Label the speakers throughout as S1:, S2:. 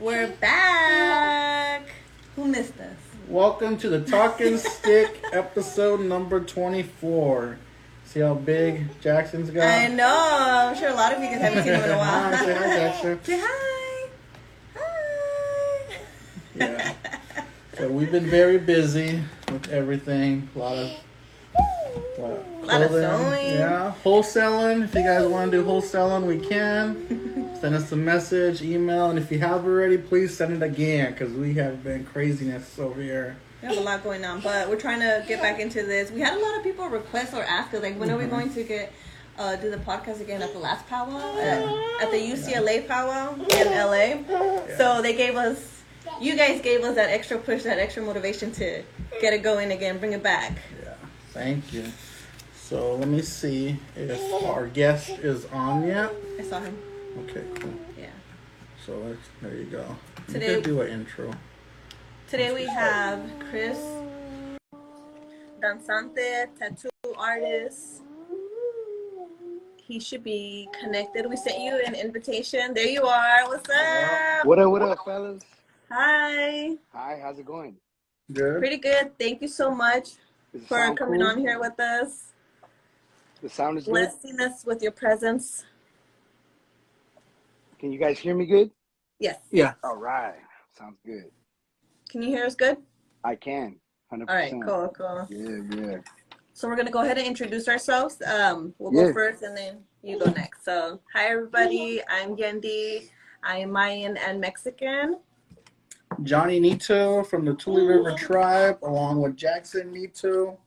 S1: We're back. Who missed us?
S2: Welcome to the Talking Stick episode number 24. See how big Jackson's got?
S1: I know. I'm sure a lot of you guys haven't seen him in a while.
S2: Hi, say hi, Jackson.
S1: Say hi. Hi.
S2: Yeah. So we've been very busy with everything. A lot of, what,
S1: A lot of sewing.
S2: Yeah, wholesaling. If you guys want to do wholesaling, we can. Send us a message, email, and if you have already, please send it again because we have been craziness over here.
S1: We have a lot going on, but we're trying to get back into this. We had a lot of people request or ask us, like, when are we going to get uh, do the podcast again at the last powwow at, at the UCLA powwow in LA? So they gave us, you guys gave us that extra push, that extra motivation to get it going again, bring it back.
S2: Yeah, thank you. So let me see if our guest is on yet.
S1: I saw him.
S2: Okay, cool.
S1: Yeah.
S2: So let's, there you go.
S1: Today-
S2: could do an intro.
S1: Today we have Chris danzante, tattoo artist. He should be connected. We sent you an invitation. There you are. What's up?
S3: What up, what up, fellas?
S1: Hi.
S3: Hi, how's it going?
S2: Good.
S1: Pretty good. Thank you so much
S3: Does it
S1: for coming
S3: cool?
S1: on here with us,
S3: The sound is good.
S1: blessing us with your presence.
S3: Can you guys hear me good?
S1: Yes.
S2: Yeah.
S3: All right, sounds good.
S1: Can you hear us good?
S3: I can, hundred
S1: All right. Cool. Cool.
S3: Yeah, yeah.
S1: So we're gonna go ahead and introduce ourselves. Um, we'll
S3: Yeah.
S1: go first, and then you go next. So, hi everybody. I'm Yendi. I am Mayan and Mexican.
S2: Johnny Nito from the Tule River Tribe, along with Jackson Nito.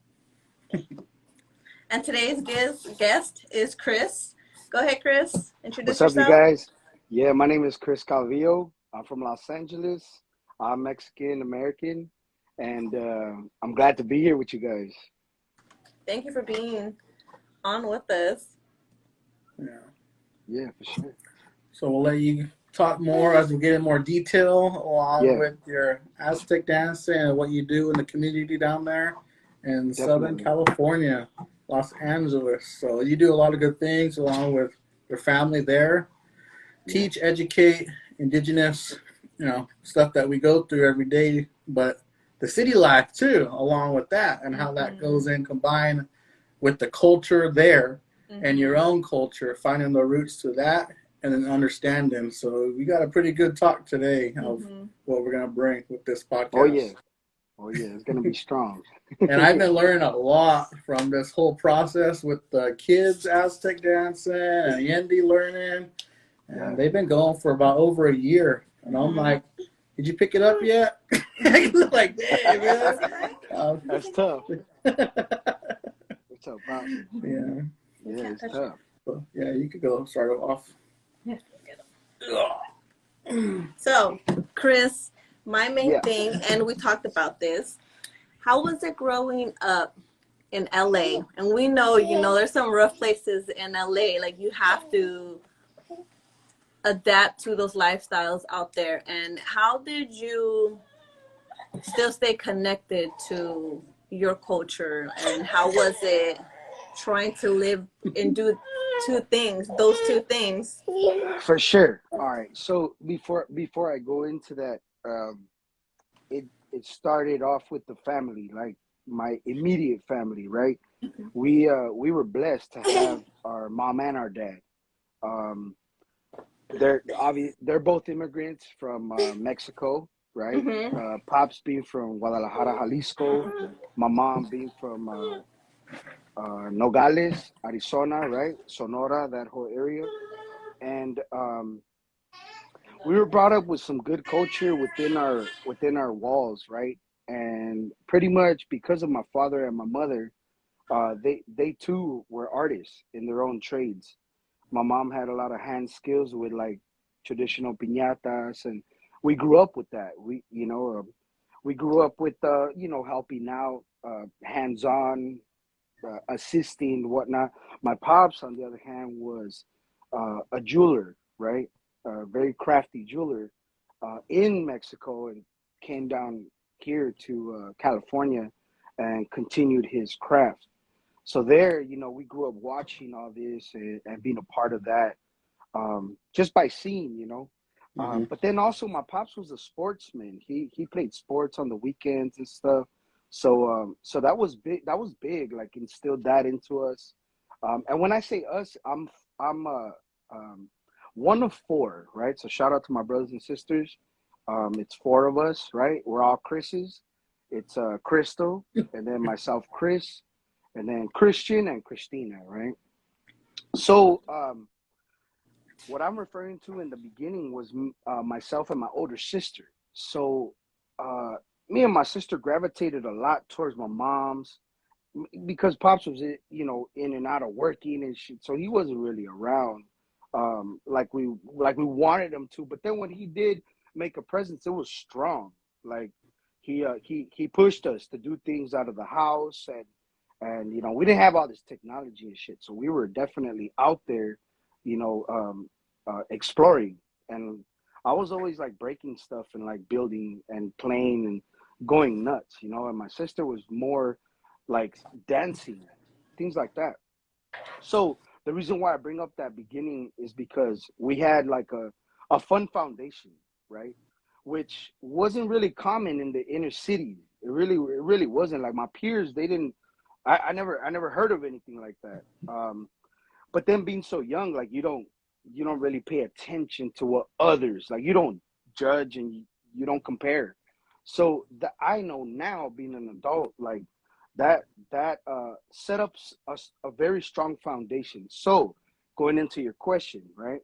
S1: And today's guest guest is Chris. Go ahead, Chris. Introduce
S3: What's up,
S1: yourself.
S3: you guys? Yeah, my name is Chris Calvillo. I'm from Los Angeles. I'm Mexican American, and uh, I'm glad to be here with you guys.
S1: Thank you for being on with us.
S2: Yeah.
S3: Yeah, for sure.
S2: So we'll let you talk more as we get in more detail, along
S3: Yeah.
S2: with your Aztec dancing and what you do in the community down there in Southern California, Los Angeles. So you do a lot of good things along with your family there. Teach, educate, indigenous, you know, stuff that we go through every day, but the city life too, along with that, and how that
S1: Mhm.
S2: goes in combined with the culture there
S1: Mm-hmm.
S2: and your own culture, finding the roots to that and then understanding. So we got a pretty good talk today of
S1: Mhm.
S2: what we're gonna bring with this podcast.
S3: Oh yeah, oh yeah, it's gonna be strong.
S2: And I've been learning a lot from this whole process with the kids Aztec dancing and Yendi learning. And
S3: Yeah.
S2: they've been going for about over a year. And I'm
S1: Mhm.
S2: like, did you pick it up yet? like, dang, man. Um,
S3: That's tough. What's up, Pop?
S2: yeah.
S3: Yeah, it's tough.
S2: So, yeah, you could go start off.
S1: So, Chris, my main
S3: Yeah.
S1: thing, and we talked about this. How was it growing up in LA? And we know, you know, there's some rough places in LA. Like you have to adapt to those lifestyles out there. And how did you still stay connected to your culture? And how was it trying to live and do two things, those two things?
S3: For sure. All right. So before before I go into that, um, it it started off with the family, like my immediate family, right? We uh we were blessed to have our mom and our dad. Um, they're obvious. They're both immigrants from uh, Mexico, right?
S1: Mhm.
S3: Uh, pops being from Guadalajara, Jalisco. My mom being from uh, uh, Nogales, Arizona, right? Sonora, that whole area. And um, we were brought up with some good culture within our within our walls, right? And pretty much because of my father and my mother, uh, they they too were artists in their own trades. My mom had a lot of hand skills with like traditional piñatas, and we grew up with that. We you know um, we grew up with uh, you know helping out, uh, hands on, uh, assisting whatnot. My pops, on the other hand, was uh, a jeweler, right? A very crafty jeweler uh, in Mexico, and came down here to uh, California and continued his craft. So there, you know, we grew up watching all this and, and being a part of that, um, just by seeing, you know. Um, but then also my pops was a sportsman. He he played sports on the weekends and stuff. So um, so that was big. That was big. Like instilled that into us. Um, and when I say us, I'm I'm uh, um, one of four, right? So shout out to my brothers and sisters. Um, it's four of us, right? We're all Chris's. It's uh, Crystal, and then myself, Chris, and then Christian and Christina, right? So um, what I'm referring to in the beginning was uh, myself and my older sister. So uh, me and my sister gravitated a lot towards my mom's because pops was you know in and out of working and shit, so he wasn't really around um, like we like we wanted him to. But then when he did make a presence, it was strong. Like he uh, he he pushed us to do things out of the house and and you know we didn't have all this technology and shit, so we were definitely out there, you know, um, uh, exploring. And I was always like breaking stuff and like building and playing and going nuts, you know. And my sister was more like dancing, things like that. So the reason why I bring up that beginning is because we had like a, a fun foundation, right? Which wasn't really common in the inner city. It really, it really wasn't. Like my peers, they didn't. I, I never, I never heard of anything like that. Um, but then being so young, like you don't, you don't really pay attention to what others like. You don't judge and you, you don't compare. So that I know now, being an adult, like that that uh, set up a, a very strong foundation. So going into your question, right?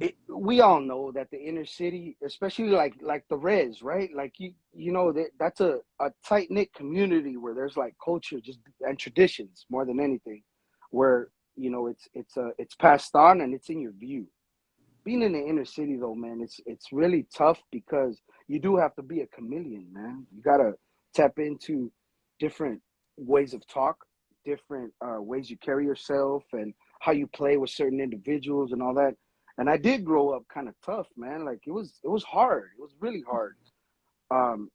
S3: It, we all know that the inner city, especially like like the res, right? Like you you know that that's a, a tight knit community where there's like culture just and traditions more than anything, where you know it's it's uh, it's passed on and it's in your view. Being in the inner city though, man, it's it's really tough because you do have to be a chameleon, man. You gotta tap into different ways of talk, different uh, ways you carry yourself, and how you play with certain individuals and all that. And I did grow up kind of tough, man. Like it was, it was hard. It was really hard. Um,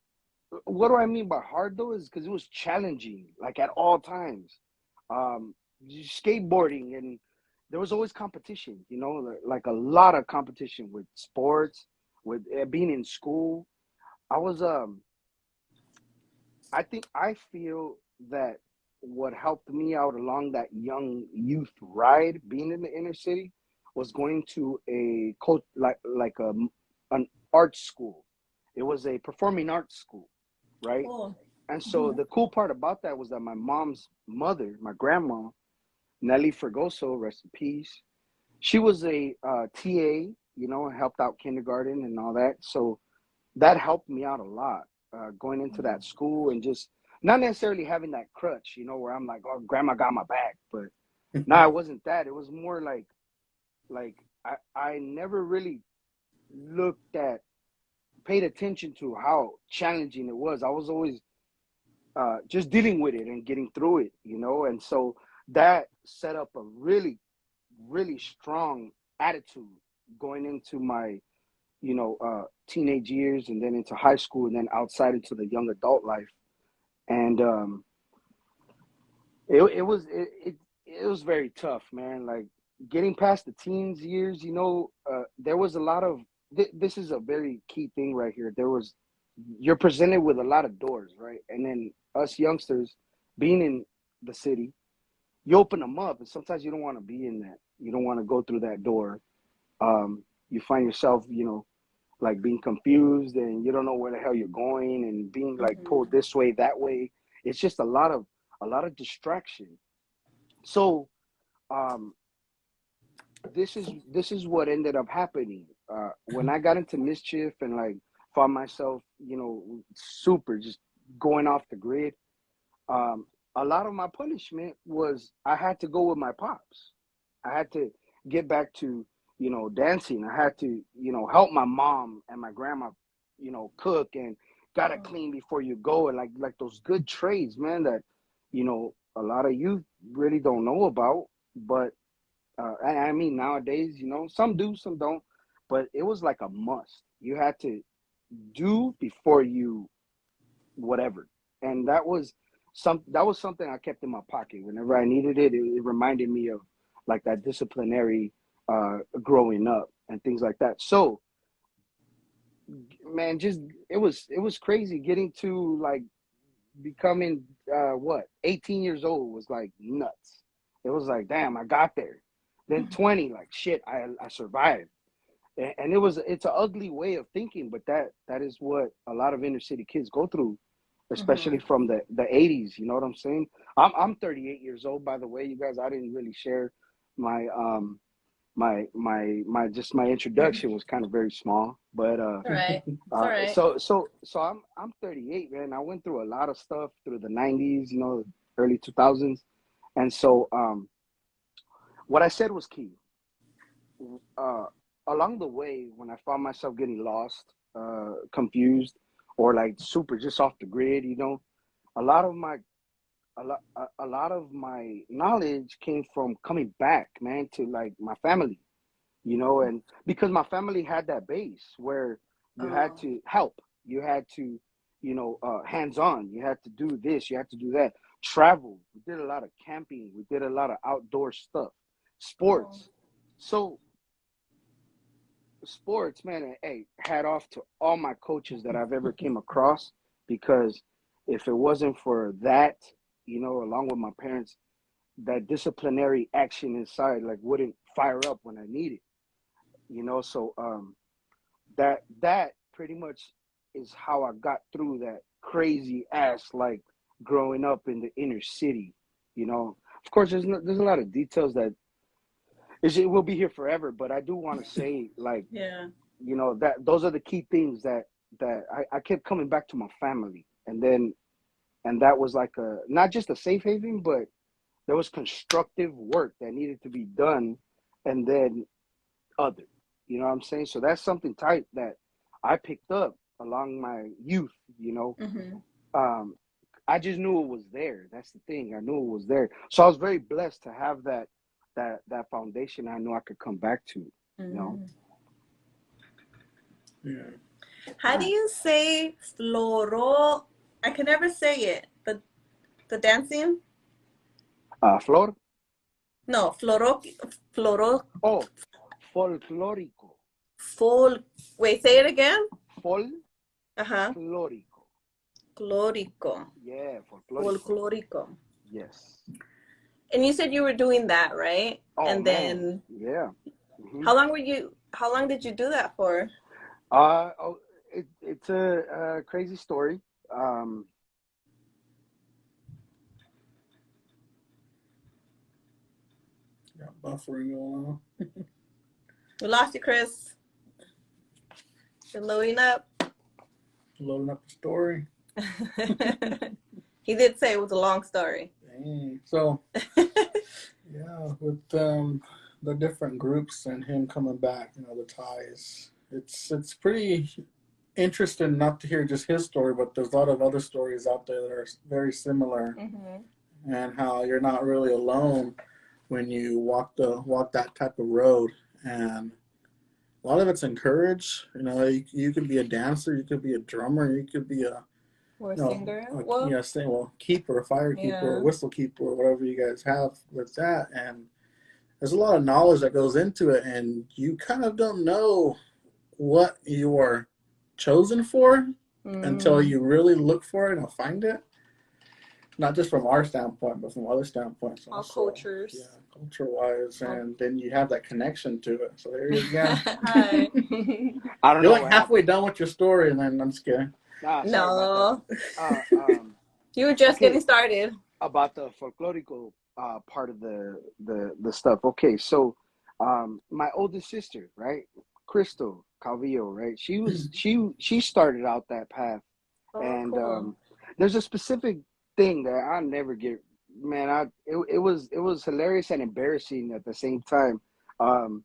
S3: what do I mean by hard though? Is because it was challenging, like at all times. Um, skateboarding and there was always competition. You know, like a lot of competition with sports, with uh, being in school. I was um I think I feel that what helped me out along that young youth ride, being in the inner city, was going to a coach like like a an art school. It was a performing arts school, right? Cool. And so mm-hmm. the cool part about that was that my mom's mother, my grandma, Nelly Fergoso, rest in peace. She was a uh, TA, you know, helped out kindergarten and all that. So that helped me out a lot uh, going into that mm-hmm. school and just not necessarily having that crutch, you know, where I'm like, oh, grandma got my back, but no, it wasn't that. It was more like, like I, I never really looked at, paid attention to how challenging it was. I was always uh, just dealing with it and getting through it, you know, and so that set up a really, really strong attitude going into my you know, uh, teenage years and then into high school and then outside into the young adult life. And um, it, it was it, it, it was very tough, man. Like getting past the teens years, you know, uh, there was a lot of th- this is a very key thing right here. There was you're presented with a lot of doors, right? And then us youngsters being in the city, you open them up, and sometimes you don't want to be in that. You don't want to go through that door. Um, you find yourself, you know, like being confused and you don't know where the hell you're going and being like mm-hmm. pulled this way that way it's just a lot of a lot of distraction so um this is this is what ended up happening uh when i got into mischief and like found myself you know super just going off the grid um a lot of my punishment was i had to go with my pops i had to get back to you know, dancing. I had to, you know, help my mom and my grandma, you know, cook and gotta clean before you go and like like those good trades, man, that, you know, a lot of you really don't know about. But uh, I, I mean nowadays, you know, some do, some don't. But it was like a must. You had to do before you whatever. And that was some that was something I kept in my pocket. Whenever I needed it, it, it reminded me of like that disciplinary uh, growing up. and things like that. So, man, just it was it was crazy getting to like becoming uh what 18 years old was like nuts. It was like, damn, I got there. Then 20, like shit, I I survived. And, and it was it's an ugly way of thinking, but that that is what a lot of inner city kids go through, especially from the the 80s. You know what I'm saying? I'm I'm 38 years old, by the way. You guys, I didn't really share my um my my my just my introduction was kind of very small, but uh,
S1: right.
S3: uh
S1: all right.
S3: so so so I'm I'm 38, man. I went through a lot of stuff through the 90s, you know, early 2000s, and so um, what I said was key. Uh, along the way, when I found myself getting lost, uh, confused, or like super just off the grid, you know, a lot of my a lot a, a lot of my knowledge came from coming back, man, to like my family, you know, and because my family had that base where you had
S1: Oh.
S3: to help, you had to, you know, uh, hands on, you had to do this, you had to do that, travel. We did a lot of camping, we did a lot of outdoor stuff, sports. So sports, man, hey, hat off to all my coaches that I've ever came across because if it wasn't for that, you know, along with my parents, that disciplinary action inside like wouldn't fire up when I need it. You know, so um that that pretty much is how I got through that crazy ass like growing up in the inner city. You know, of course, there's no, there's a lot of details that it will be here forever, but I do want to say like
S1: Yeah.
S3: you know that those are the key things that that I, I kept coming back to my family. And then and that was like a not just a safe haven but there was constructive work that needed to be done and then other you know what i'm saying? So that's something tight that i picked up along my youth you know?
S1: Hmm
S3: um i just knew it was there. That's the thing. I knew it was there. So i was very blessed to have that that that foundation i knew i could come back to No.
S2: Yeah.
S1: How do you say floro? I can never say it. The the dancing?
S3: uh flor
S1: No, floro floro
S3: oh folclórico
S1: fol wait, say it again? Fol. Uh-huh.
S3: folclórico
S1: Clorico.
S3: yeah folclórico
S1: Folclorico.
S3: yes
S1: And you said you were doing that, right?
S3: Oh,
S1: and
S3: man.
S1: then
S3: yeah Mhm.
S1: how long were you how long did you do that for?
S3: Uh, oh, it, it's a, a crazy story. Um,
S2: Got buffering going on.
S1: We lost you, Chris. You're loading up.
S2: Loading up the story.
S1: he did say it was a long story.
S2: Dang. So, yeah, with um, the different groups and him coming back, you know, the ties. It's it's pretty interesting not to hear just his story, but there's a lot of other stories out there that are very similar,
S1: hmm
S2: and how you're not really alone when you walk the walk that type of road. And a lot of it's encouraged. You know, you, you could be a dancer, you could be a drummer, you could be a
S1: Or a
S2: no,
S1: singer.
S2: a-
S1: well,
S2: yeah, say, well, keeper, a fire keeper,
S1: Yeah.
S2: a whistle keeper, or whatever you guys have with that. And there's a lot of knowledge that goes into it, and you kind of don't know what you are chosen for until
S1: mm,
S2: you really look for it and find it. Not just from our standpoint, but from other standpoints.
S1: all
S2: also.
S1: cultures.
S2: Yeah, culture wise,
S1: Oh.
S2: and then you have that connection to it. So there you go.
S3: I don't
S2: You're
S3: know.
S2: like
S3: what
S2: halfway done with your story, and then I'm just kidding.
S3: happened. Nah,
S1: no.
S3: Uh, um,
S1: you were just
S3: Okay.
S1: getting started.
S3: about the folklorico uh, part of the, the the stuff. Okay, so um, my oldest sister, right, Crystal Calvillo, right? She was she she started out that path,
S1: Oh,
S3: and
S1: cool.
S3: um, there's a specific thing that I never get. Man, I it, it was it was hilarious and embarrassing at the same time. Um,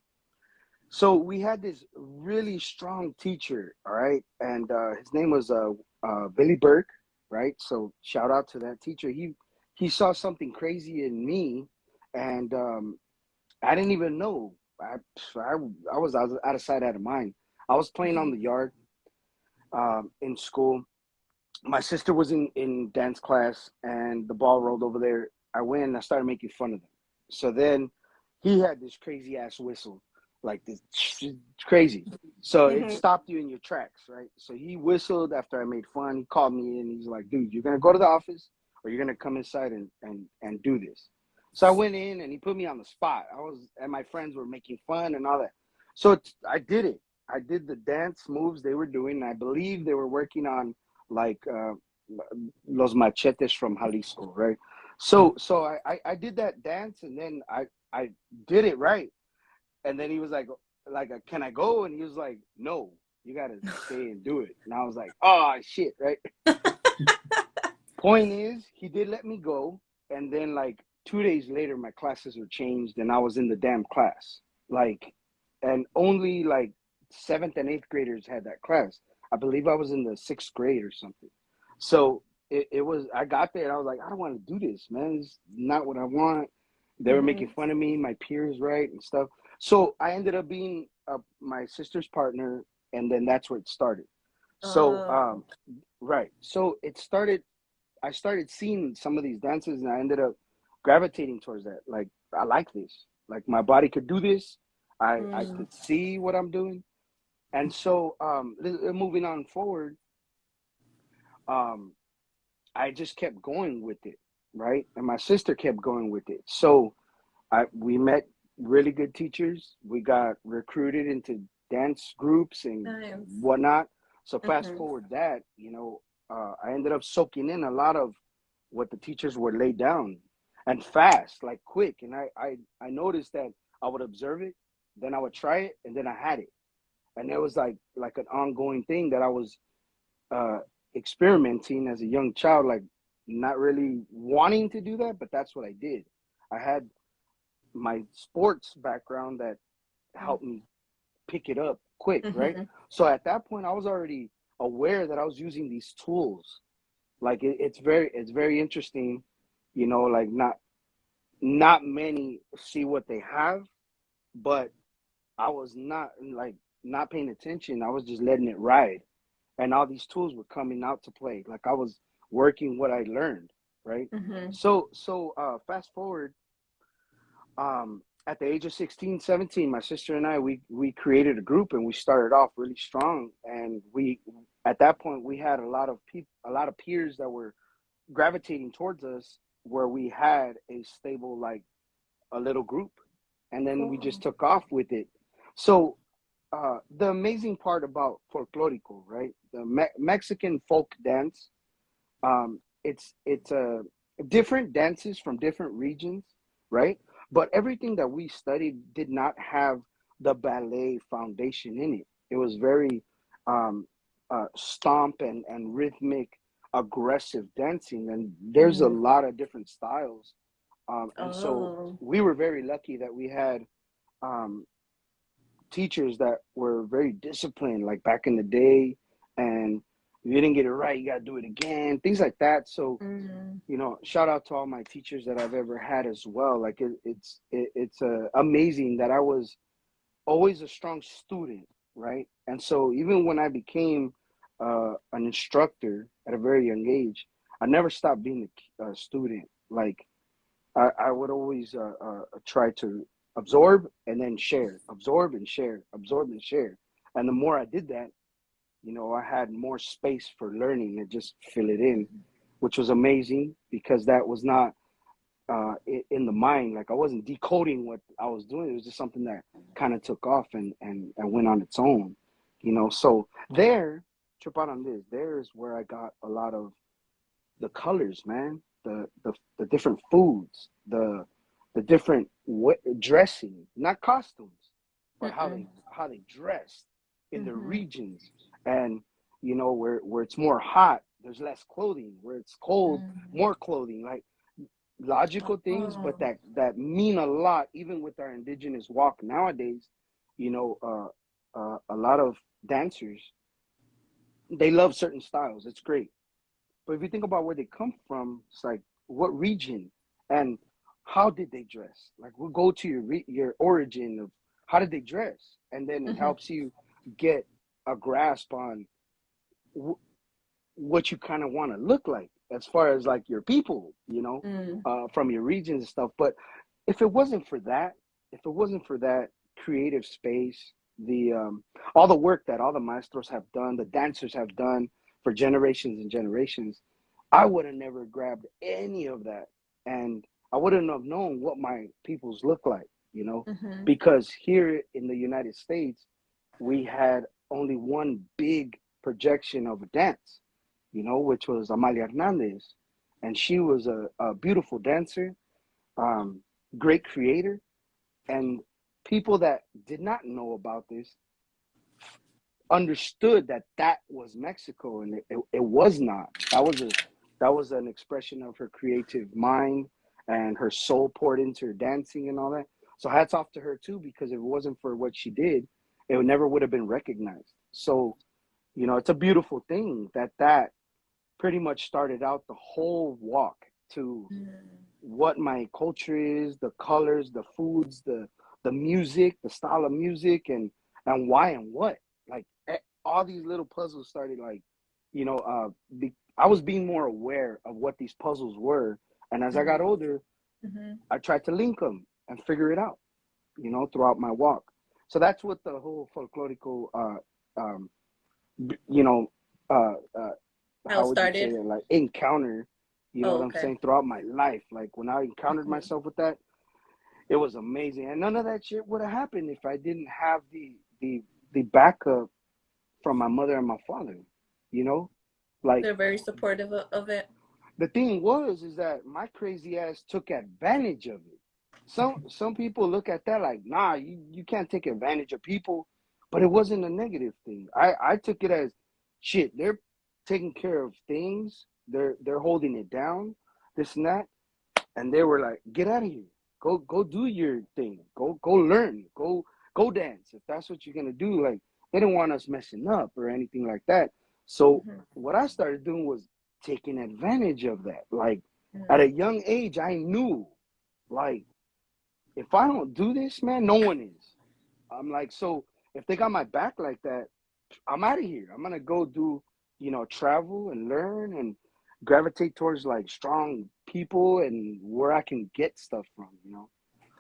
S3: so we had this really strong teacher, all right, and uh, his name was uh, uh, Billy Burke, right? So shout out to that teacher. He he saw something crazy in me, and um, I didn't even know. I, I I was out of sight, out of mind. I was playing on the yard um, in school. My sister was in, in dance class, and the ball rolled over there. I went and I started making fun of them. So then he had this crazy ass whistle, like this crazy. So
S1: Mhm.
S3: it stopped you in your tracks, right? So he whistled after I made fun. He called me in. He's like, "Dude, you're gonna go to the office, or you're gonna come inside and and and do this." So I went in, and he put me on the spot. I was, and my friends were making fun and all that. So I did it. I did the dance moves they were doing. I believe they were working on like uh, los machetes from Jalisco, right? So so I, I I did that dance, and then I I did it right. And then he was like, like, uh, can I go? And he was like, no, you gotta stay and do it. And I was like, oh shit, right? Point is, he did let me go, and then like two days later, my classes were changed, and I was in the damn class. Like, and only like seventh and eighth graders had that class. I believe I was in the sixth grade or something. So it, it was. I got there, and I was like, I don't want to do this, man. It's not what I want. They were
S1: Mhm.
S3: making fun of me, my peers, right, and stuff. So I ended up being uh, my sister's partner, and then that's where it started. So,
S1: Oh.
S3: um, right. So it started. I started seeing some of these dances, and I ended up gravitating towards that. Like, I like this. Like, my body could do this. I I
S1: Mm.
S3: could see what I'm doing, and so um, moving on forward, um, I just kept going with it, right? And my sister kept going with it. So I we met really good teachers. We got recruited into dance groups and
S1: Nice.
S3: whatnot. So fast
S1: Mhm.
S3: forward that, you know, uh, I ended up soaking in a lot of what the teachers were laid down and fast, like quick. And I, I, I noticed that I would observe it, then I would try it, and then I had it. And it was like like an ongoing thing that I was uh, experimenting as a young child, like not really wanting to do that, but that's what I did. I had my sports background that helped me pick it up quick, right?
S1: Mhm.
S3: So at that point, I was already aware that I was using these tools. Like it, it's very, it's very interesting, you know. Like not, not many see what they have, but I was not like not paying attention. I was just letting it ride, and all these tools were coming out to play. Like I was working what I learned, right?
S1: Mhm.
S3: So so uh fast forward um at the age of 16 17 my sister and i we we created a group and we started off really strong. And we at that point we had a lot of people a lot of peers that were gravitating towards us where we had a stable like a little group. And then we just took off with it. So uh the amazing part about folklorico right? The Me- mexican folk dance um it's it's a different dances from different regions right but everything that we studied did not have the ballet foundation in it it was very um uh stomp and and rhythmic aggressive dancing and there's a
S1: Mhm.
S3: lot of different styles um and so
S1: Oh.
S3: we were very lucky that we had um teachers that were very disciplined like back in the day and if you didn't get it right you got to do it again things like that. So
S1: Mhm.
S3: you know shout out to all my teachers that i've ever had as well. Like it, it's it, it's uh, amazing that i was always a strong student right? And so even when i became uh, an instructor at a very young age i never stopped being a, a student. Like I, I would always uh, uh, try to absorb and then share absorb and share absorb and share. And the more i did that you know i had more space for learning and just fill it in which was amazing because that was not uh, in the mind. Like I wasn't decoding what I was doing. It was just something that kind of took off and, and, and went on its own, you know. So there, trip out on this. There is where I got a lot of the colors, man. The the, the different foods, the the different wa- dressing, not costumes, but how they how they dressed in the
S1: Mhm.
S3: regions, and you know where where it's more hot, there's less clothing. Where it's cold,
S1: Mhm.
S3: more clothing. Like logical things, but
S1: Oh.
S3: that that mean a lot even with our indigenous walk nowadays. You know, uh, uh, a lot of dancers they love certain styles. It's great, but if you think about where they come from, it's like what region and how did they dress? Like we'll go to your re- your origin of how did they dress, and then it
S1: Mhm.
S3: helps you get a grasp on wh- what you kind of want to look like as far as like your people, you know
S1: Mm.
S3: uh, from your regions and stuff. But if it wasn't for that, if it wasn't for that creative space, the um, all the work that all the maestros have done, the dancers have done for generations and generations, I would have never grabbed any of that, and I wouldn't have known what my peoples look like, you know,
S1: Mhm.
S3: because here in the United States, we had only one big projection of a dance, you know, which was Amalia Hernandez, and she was a, a beautiful dancer, um, great creator, and people that did not know about this understood that that was Mexico, and it, it, it was not. That was a that was an expression of her creative mind and her soul poured into her dancing and all that. So hats off to her too, because if it wasn't for what she did, it never would have been recognized. So, you know, it's a beautiful thing that that pretty much started out the whole walk to what my culture is, the colors, the foods, the the music, the style of music, and and why and what. Like all these little puzzles started like, you know, uh, be, I was being more aware of what these puzzles were, and as I got older,
S1: Mhm.
S3: I tried to link them and figure it out, you know, throughout my walk. So that's what the whole folklorico, uh, um, you know, uh, uh,
S1: How it
S3: would you say
S1: started?
S3: that? Like encounter, you know
S1: Oh,
S3: what I'm
S1: okay.
S3: saying, throughout my life. Like when I encountered
S1: Mhm.
S3: myself with that, it was amazing, and none of that shit would have happened if I didn't have the the the backup from my mother and my father. You know, like
S1: They're very supportive of it.
S3: the thing was is that my crazy ass took advantage of it. Some some people look at that like, nah, you, you can't take advantage of people, but it wasn't a negative thing. I, I took it as shit, they're taking care of things, they're they're holding it down, this and that. And they were like, get out of here. Go go do your thing. Go go learn. Go go dance. If that's what you're gonna do, like they didn't want us messing up or anything like that. So
S1: Mhm.
S3: what I started doing was taking advantage of that. Like
S1: Mhm.
S3: at a young age, I knew, like, if I don't do this, man, no one is. I'm like, so if they got my back like that, I'm out of here. I'm gonna go do, you know, travel and learn and gravitate towards like strong people and where I can get stuff from, you know.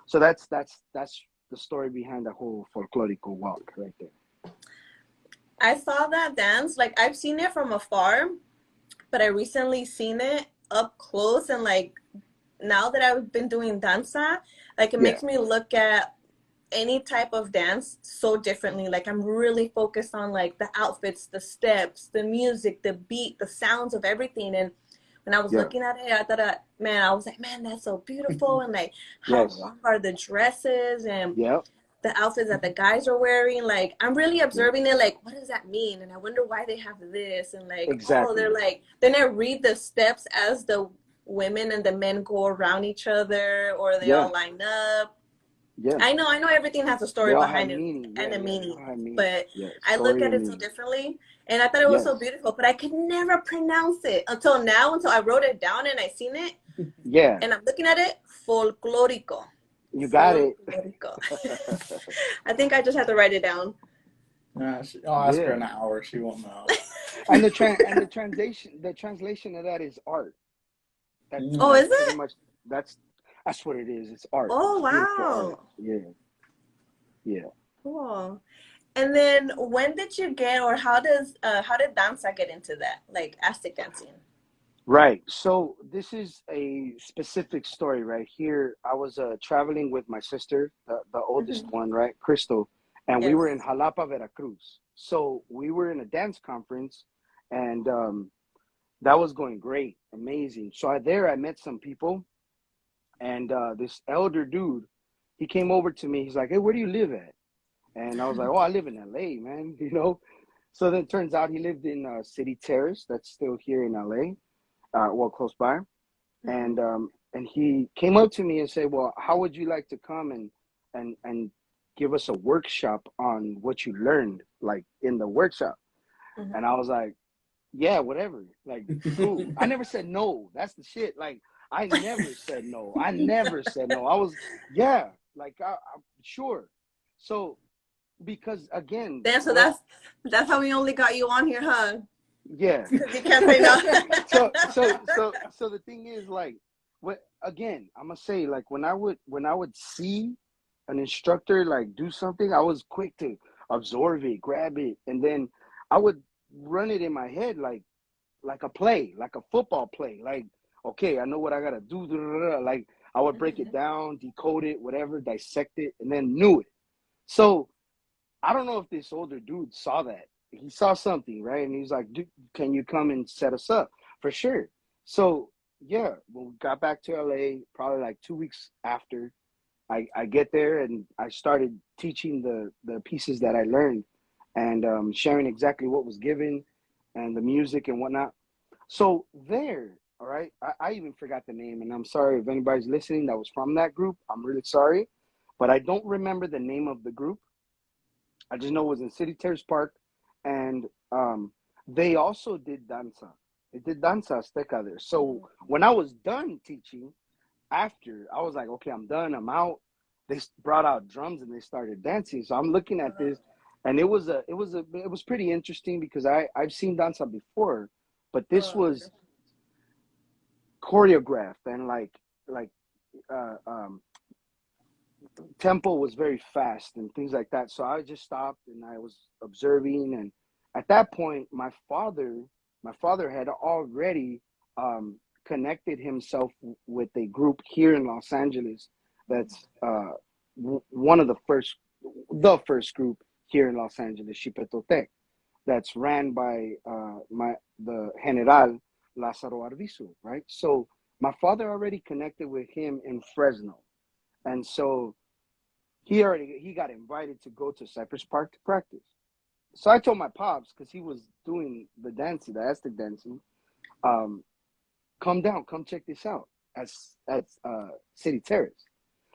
S3: So that's that's that's the story behind the whole folklorico walk right there.
S1: I saw that dance. Like I've seen it from afar, but I recently seen it up close and like now that I've been doing danza, like it
S3: Yeah.
S1: makes me look at any type of dance so differently. Like I'm really focused on like the outfits, the steps, the music, the beat, the sounds of everything. And when I was
S3: Yeah.
S1: looking at it, I thought, uh, man, I was like, man, that's so beautiful. And like, how
S3: Yes.
S1: long are the dresses and
S3: Yep.
S1: the outfits that the guys are wearing. Like I'm really observing it. Like what does that mean? And I wonder why they have this. And like oh, they're like then I read the steps as the women and the men go around each other or they
S3: Yeah.
S1: all line up.
S3: Yeah.
S1: I know, I know everything has a story
S3: They
S1: behind it,
S3: meaning.
S1: and
S3: Yeah,
S1: a meaning,
S3: they all have meaning.
S1: but
S3: Yeah,
S1: I look at it so differently. And I thought it was so beautiful, but I could never pronounce it until now, until I wrote it down and I seen it,
S3: Yeah,
S1: and I'm looking at it, folklorico.
S3: you got it.
S1: Folklorico. I think I just have to write it down.
S2: Nah, she, I'll ask her
S3: Yeah.
S2: an hour. She won't know.
S3: and the tran and the translation the translation of that is art. That's,
S2: Mm.
S1: Oh,
S3: that's
S1: is it?
S3: Much, that's that's what it is. It's art.
S1: Oh,
S3: It's
S1: wow.
S3: art. Yeah, yeah.
S1: Cool. And then when did you get or how does uh how did danza get into that? Like Aztec dancing.
S3: Right. So this is a specific story right here. I was uh, traveling with my sister, the, the oldest one, right, Crystal, and we were in Jalapa, Veracruz. So we were in a dance conference, and um, that was going great, amazing. So I, there I met some people, and uh, this elder dude, he came over to me. He's like, "Hey, where do you live at?" And I was like, "Oh, I live in LA, man." You know. So then it turns out he lived in uh, City Terrace, that's still here in LA, uh, well close by. And um, and he came up to me and said, "Well, how would you like to come and and and give us a workshop on what you learned, like in the workshop?"
S1: Mhm.
S3: And I was like, "Yeah, whatever. Like, cool." I never said no. That's the shit. Like, I never said no. I never said no. I was, yeah, like, I, I'm sure. So, because again,
S1: Damn, so that's that's how we only got you on here, huh?
S3: yeah.
S1: 'Cause you can't say no.
S3: so so so so the thing is like what again i'm gonna say like when i would when i would see an instructor like do something, I was quick to absorb it, grab it, and then I would run it in my head like like a play, like a football play. Like, okay, I know what I gotta do. Like I would break it down, decode it, whatever, dissect it, and then knew it. So I don't know if this older dude saw that. He saw something, right? And he's like, can you come and set us up? For sure. So yeah, when we got back to LA, probably like two weeks after, I, I get there and I started teaching the, the pieces that I learned and um, sharing exactly what was given and the music and whatnot. So there, all right, I, I even forgot the name, and I'm sorry if anybody's listening that was from that group. I'm really sorry, but I don't remember the name of the group. I just know it was in City Terrace Park, and um, they also did danza. They did danza azteca there. So when I was done teaching, after I was like, okay, I'm done. I'm out. They brought out drums and they started dancing. So I'm looking at this, and it was a, it was a, it was pretty interesting because I I've seen danza before, but this oh, was choreographed and like like uh, um, tempo was very fast and things like that. So I just stopped and I was observing. And at that point, my father, my father had already um, connected himself with a group here in Los Angeles. That's uh, w- one of the first, the first group here in Los Angeles, Xipetotec, that's ran by uh, my the General Lázaro Arvizu, right? So my father already connected with him in Fresno. And so he already he got invited to go to Cypress Park to practice. So I told my pops because he was doing the dancing, the Aztec dancing, um, come down, come check this out at at uh, City Terrace.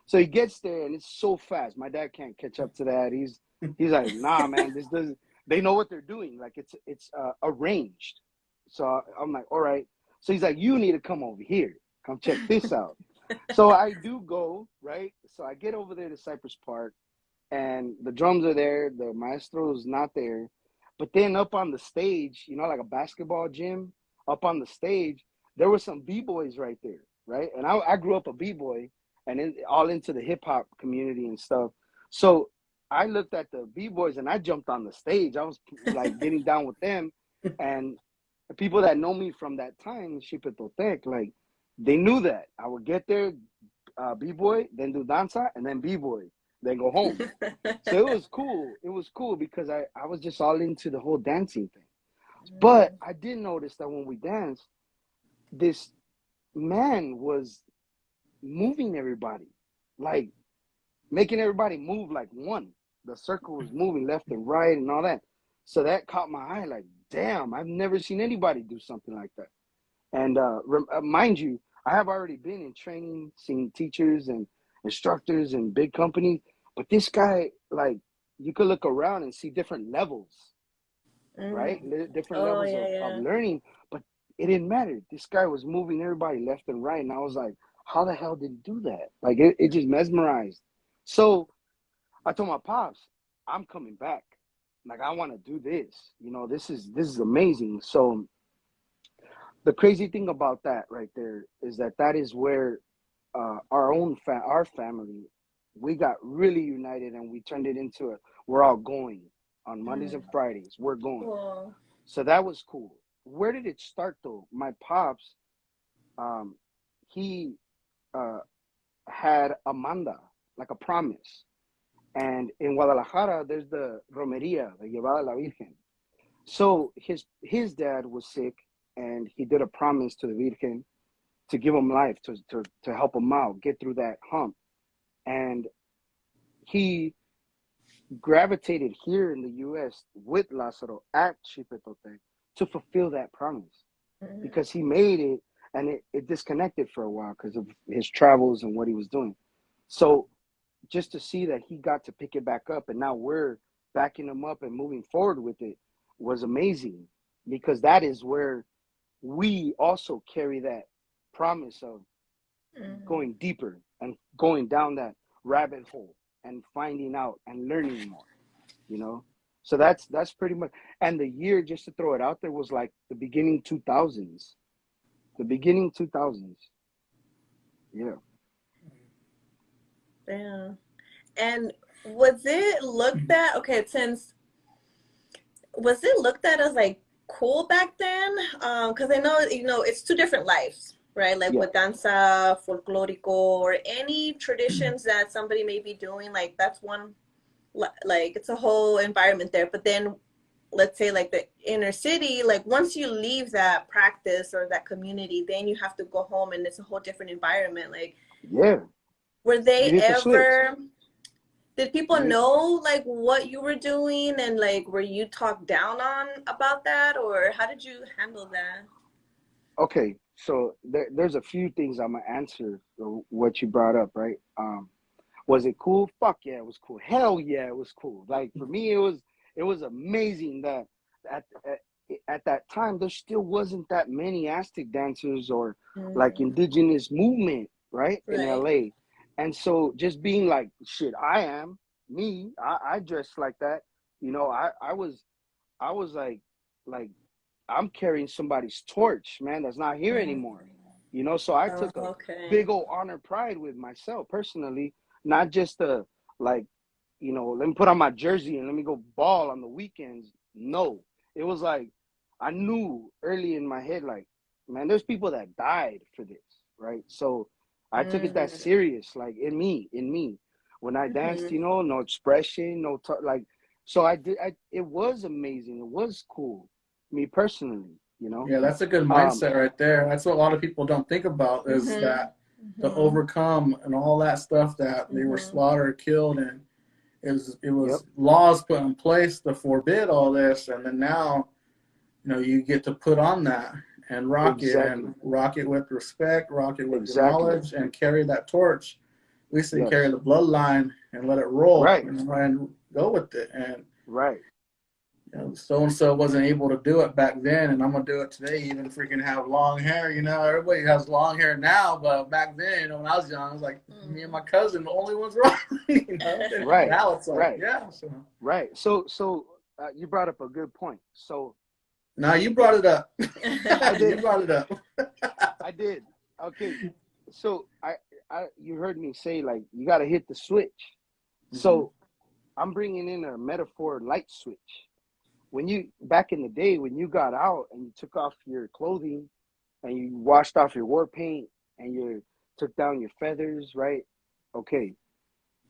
S3: So he gets there and it's so fast. My dad can't catch up to that. He's he's like, nah, man, this doesn't. They know what they're doing. Like it's it's uh, arranged. So I'm like, all right. So he's like, you need to come over here. Come check this out. so I do go, right? So I get over there to Cypress Park and the drums are there, the maestro is not there. But then up on the stage, you know, like a basketball gym, up on the stage, there were some B-boys right there, right? And I, I grew up a B-boy and in, all into the hip hop community and stuff. So I looked at the B-boys and I jumped on the stage. I was like getting down with them. And the people that know me from that time, Xipetotec, like they knew that I would get there, uh, b boy, then do danza, and then b boy, then go home. so it was cool. It was cool because I I was just all into the whole dancing thing. But I did notice that when we danced, this man was moving everybody, like making everybody move like one. The circle was moving left and right and all that. So that caught my eye. Like, damn, I've never seen anybody do something like that. And uh, rem- uh, mind you, I have already been in training, seen teachers and instructors and big companies, but this guy, like, you could look around and see different levels, mm. right? different oh, levels yeah, of, yeah. of learning, but it didn't matter. This guy was moving everybody left and right, and I was like, how the hell did he do that? Like, it, it just mesmerized. So I told my pops, I'm coming back. Like, I want to do this. You know, this is this is amazing. So the crazy thing about that right there is that that is where uh, our own fa- our family we got really united and we turned it into a we're all going on Mondays mm. and Fridays. We're going. Cool. So that was cool. Where did it start though? My pops, um, he uh, had a manda like a promise. And in Guadalajara, there's the Romería, the Llevada la Virgen. So his his dad was sick and he did a promise to the Virgen to give him life, to, to, to help him out, get through that hump. And he gravitated here in the US with Lazaro at Xipetotec to fulfill that promise mm-hmm. because he made it and it, it disconnected for a while because of his travels and what he was doing. So just to see that he got to pick it back up and now we're backing him up and moving forward with it was amazing because that is where we also carry that promise of mm-hmm. going deeper and going down that rabbit hole and finding out and learning more you know? So that's that's pretty much and the year just to throw it out there was like the beginning 2000s the beginning 2000s yeah
S1: yeah And was it looked at okay since was it looked at as like cool back then? Um, because I know you know it's two different lives, right? Like
S3: Yeah.
S1: with danza folklorico or any traditions that somebody may be doing, like that's one like it's a whole environment there. But then let's say like the inner city, like once you leave that practice or that community, then you have to go home and it's a whole different environment. Like
S3: Yeah.
S1: Were they ever did people know like what you were doing and like were you talked down on about that or how did you handle that?
S3: Okay, so there, there's a few things I'm gonna answer what you brought up, right? Um, was it cool? Fuck yeah, it was cool. Hell yeah, it was cool. Like for me, it was it was amazing that at at, at that time there still wasn't that many Aztec dancers or like indigenous movement, right, in LA. And so just being like, shit, I am me. I, I dress like that. You know, I, I was, I was like, like, I'm carrying somebody's torch, man. That's not here mm. anymore. You know, so I
S1: Oh,
S3: took a
S1: okay.
S3: big old honor pride with myself personally, not just a like, you know, let me put on my jersey and let me go ball on the weekends. No, it was like I knew early in my head, like, man, there's people that died for this, right? So I took it that
S1: Mhm.
S3: serious, like in me, in me. When I danced,
S1: Mhm.
S3: you know, no expression, no t- like. So I did. I, it was amazing. It was cool. Me personally, you know.
S2: Yeah, that's a good
S3: Um,
S2: mindset right there. That's what a lot of people don't think about is
S1: Mhm.
S2: that to
S1: Mhm.
S2: overcome and all that stuff that they were
S1: Mhm.
S2: slaughtered, killed, and it was it was
S3: Yep.
S2: laws put in place to forbid all this, and then now, you know, you get to put on that and rock it and rock it with respect, rock it with
S3: Exactly.
S2: knowledge, and carry that torch. We used to
S3: Yes.
S2: carry the bloodline and let it roll
S3: Right.
S2: and, and go with it. And
S3: Right.
S2: you know, so and so wasn't able to do it back then, and I'm gonna do it today. Even freaking have long hair, you know. Everybody has long hair now, but back then, when I was young, I was like me and my cousin, the only ones wrong. you know?
S3: Mm. Right,
S2: Now it's like,
S3: right.
S2: yeah. So
S3: Right. So so uh, you brought up a good point. So
S2: now you brought it up.
S3: I did.
S2: you brought it up.
S3: I did. Okay. So I, I you heard me say like you got to hit the switch. Mm-hmm. So I'm bringing in a metaphor light switch. When you back in the day when you got out and you took off your clothing and you washed off your war paint and you took down your feathers, right? Okay.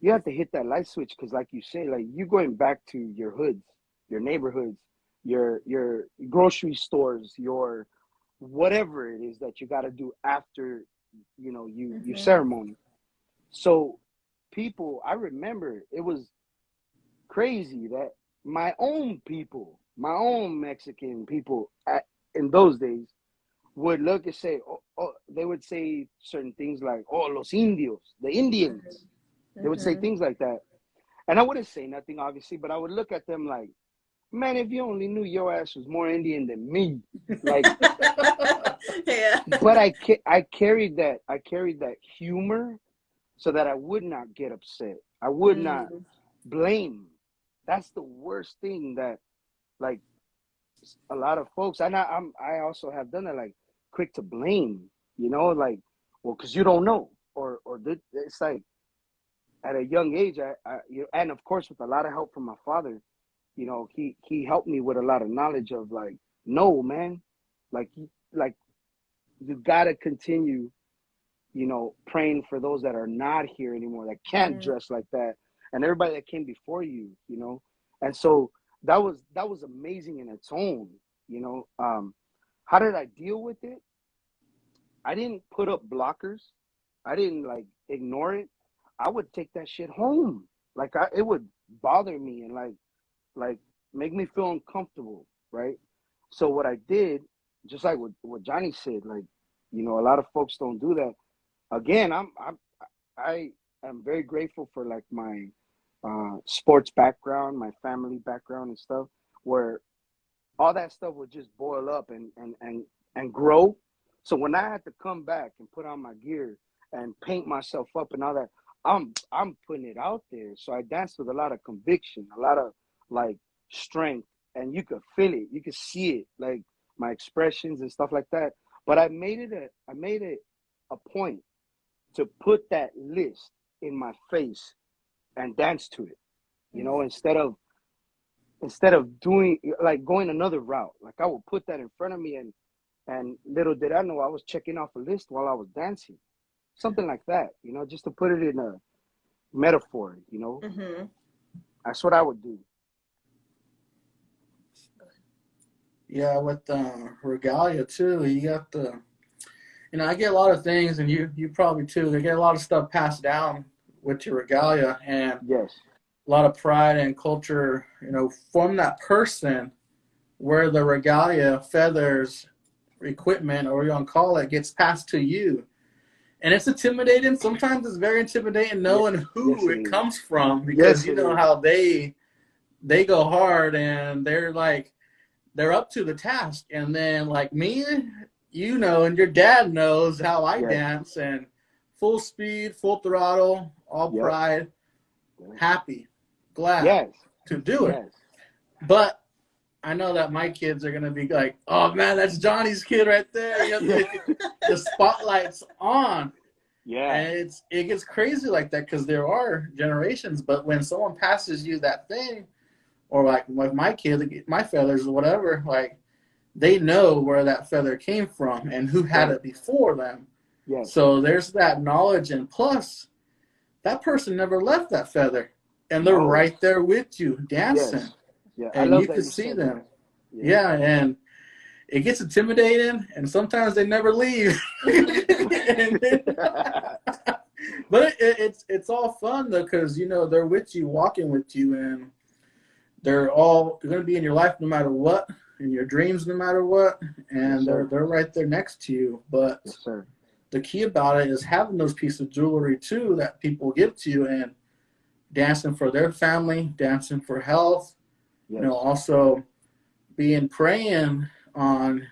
S3: You have to hit that light switch because like you say, like you going back to your hoods, your neighborhoods, your your grocery stores, your whatever it is that you got to do after you know you your
S1: Mhm.
S3: ceremony so people i remember it was crazy that my own people my own mexican people at, in those days would look and say oh, oh they would say certain things like oh los indios the indians they would say
S1: Mhm.
S3: things like that and i wouldn't say nothing obviously but i would look at them like man if you only knew your ass was more indian than me like
S1: yeah.
S3: but I ca- I carried that I carried that humor so that I would not get upset. I would not
S1: Mm.
S3: blame. That's the worst thing that like a lot of folks and I, I'm I also have done that like quick to blame, you know, like well cuz you don't know or or th- it's like at a young age I, I you know, and of course with a lot of help from my father, you know, he he helped me with a lot of knowledge of like no, man. Like like you got to continue you know praying for those that are not here anymore that can't
S1: Mhm.
S3: dress like that and everybody that came before you you know? And so that was that was amazing in its own you know? Um how did i deal with it? I didn't put up blockers. I didn't like ignore it. I would take that shit home. Like I, it would bother me and like like make me feel uncomfortable right? So what i did just like what, what johnny said like you know a lot of folks don't do that. Again i'm i'm i am very grateful for like my uh sports background my family background and stuff where all that stuff would just boil up and and and and grow. So when i had to come back and put on my gear and paint myself up and all that i'm i'm putting it out there. So i danced with a lot of conviction a lot of like strength and you could feel it you could see it like my expressions and stuff like that but i made it a i made it a point to put that list in my face and dance to it. You know, instead of instead of doing like going another route. Like I would put that in front of me and and little did I know I was checking off a list while I was dancing. Something like that, you know, just to put it in a metaphor, you know.
S1: Mm-hmm.
S3: That's what I would do.
S2: Yeah, with uh, regalia too, you got the, you know, I get a lot of things, and you you probably too. They get a lot of stuff passed down with your regalia, and
S3: Yes.
S2: a lot of pride and culture, you know, from that person, where the regalia, feathers, equipment, or you want to call it, gets passed to you. And it's intimidating. Sometimes it's very intimidating knowing who
S3: Yes, it
S2: comes from because
S3: Yes,
S2: you know how they they go hard and they're like they're up to the task. And then like me, you know, and your dad knows how I
S3: Yes.
S2: dance and full speed, full throttle, all
S3: Yep.
S2: pride, happy, glad
S3: Yes.
S2: to do it.
S3: Yes.
S2: But I know that my kids are gonna be like, "Oh man, that's Johnny's kid right there." The, the spotlight's on,
S3: Yeah.
S2: and it's it gets crazy like that because there are generations. But when someone passes you that thing, or like with my kid, my feathers or whatever, like they know where that feather came from and who had it before them.
S3: Yes.
S2: So there's that knowledge, and plus, that person never left that feather, and they're
S3: No.
S2: right there with you dancing.
S3: Yes. Yeah.
S2: And you could see them.
S3: that.
S2: Yeah, and it gets intimidating, and sometimes they never leave. Then- but it, it, it's it's all fun though, because you know they're with you, walking with you, and they're all going to be in your life no matter what, in your dreams no matter what, and
S3: Yes,
S2: they're they're right there next to you. But
S3: yes,
S2: the key about it is having those pieces of jewelry too that people give to you, and dancing for their family, dancing for health,
S3: Yes.
S2: you know, also being praying on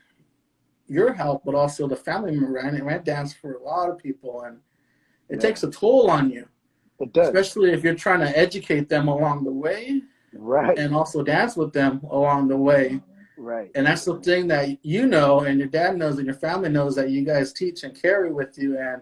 S2: your health, but also the family member. And I dance for a lot of people, and it takes a toll on you,
S3: It does.
S2: especially if you're trying to educate them along the way
S3: Right.
S2: and also dance with them along the way.
S3: Right.
S2: And that's the thing that you know, and your dad knows, and your family knows that you guys teach and carry with you and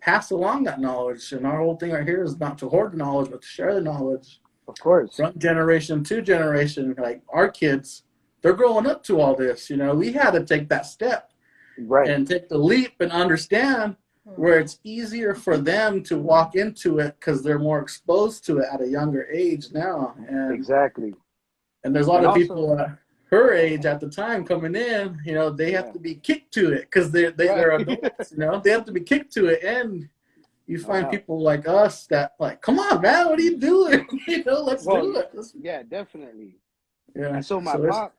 S2: pass along that knowledge. And our whole thing right here is not to hoard the knowledge, but to share the knowledge
S3: Of course.
S2: from generation to generation. Like our kids, they're growing up to all this. You know, we had to take that step
S3: Right.
S2: and take the leap and understand where hmm. it's easier for them to walk into it because they're more exposed to it at a younger age now. And
S3: exactly.
S2: and there's a lot
S3: And
S2: of
S3: also-
S2: people at her age at the time coming in. You know, they have
S3: Yeah.
S2: to be kicked to it because they they they're
S3: Right.
S2: adults. You know, they have to be kicked to it and. You oh, find
S3: Wow.
S2: people like us that like, come on, man, what are you doing? you know, let's
S3: Well,
S2: do it. Let's,
S3: Yeah, definitely.
S2: yeah.
S3: And so my
S2: it's-
S3: pop,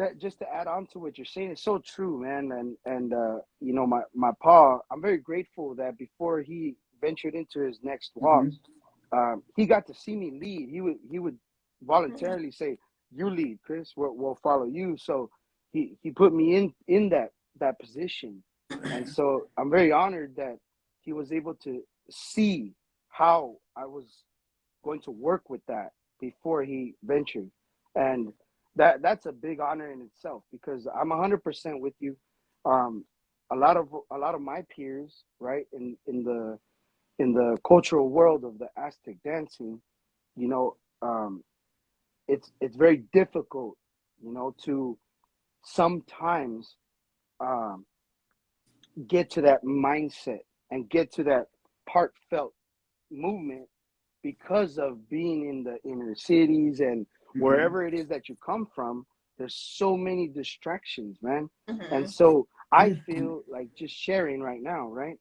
S3: that just to add on to what you're saying, it's so true, man. And and uh, you know, my my pa, I'm very grateful that before he ventured into his next walk, um, he got to see me lead. He would he would voluntarily say, "You lead, Chris. We'll, we'll follow you." So he he put me in in that that position, and so I'm very honored that he was able to see how I was going to work with that before he ventured, and that that's a big honor in itself because I'm 100% with you. Um, a lot of a lot of my peers, right, in in the in the cultural world of the Aztec dancing, you know, um, it's it's very difficult, you know, to sometimes um, get to that mindset and get to that heartfelt movement because of being in the inner cities and
S2: Mhm.
S3: wherever it is that you come from. There's so many distractions, man.
S1: Mhm.
S3: And so I
S2: Mhm.
S3: feel like just sharing right now, right?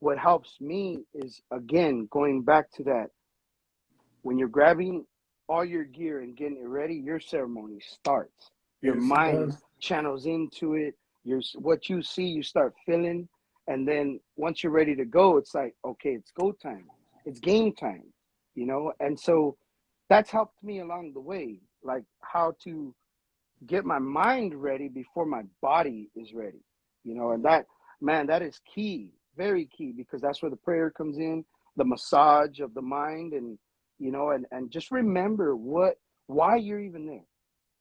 S3: What helps me is again going back to that when you're grabbing all your gear and getting it ready, your ceremony starts. Your
S2: Yes,
S3: mind channels into it. Your what you see, you start feeling, and then once you're ready to go, it's like okay, it's go time. It's game time, you know. And so that's helped me along the way, like how to get my mind ready before my body is ready you know and that man that is key very key because that's where the prayer comes in the massage of the mind and you know and and just remember what why you're even there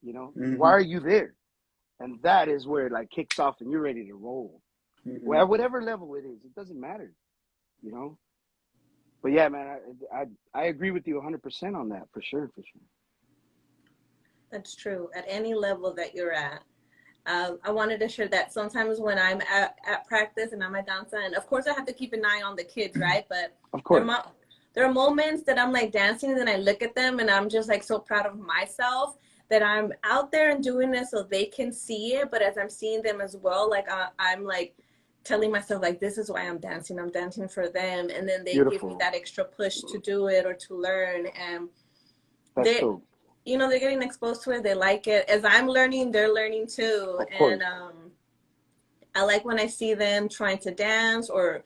S3: you know
S2: Mhm.
S3: why are you there and that is where it like kicks off and you're ready to roll
S2: Mhm.
S3: well whatever level it is it doesn't matter you know but yeah, man, I, I I agree with you 100 percent on that for sure, for sure.
S1: That's true. At any level that you're at. Uh, I wanted to share that sometimes when I'm at, at practice and I'm a dancer, and of course I have to keep an eye on the kids, right? But
S3: Of
S1: there,
S3: course,
S1: mo- there are moments that I'm like dancing and then I look at them and I'm just like so proud of myself that I'm out there and doing this so they can see it. But as I'm seeing them as well, like I, I'm like telling myself like this is why I'm dancing. I'm dancing for them, and then they give me that extra push to do it or to learn and
S3: that's
S1: they- you know they're getting exposed to it they like it. As i'm learning they're learning too and um i like when i see them trying to dance or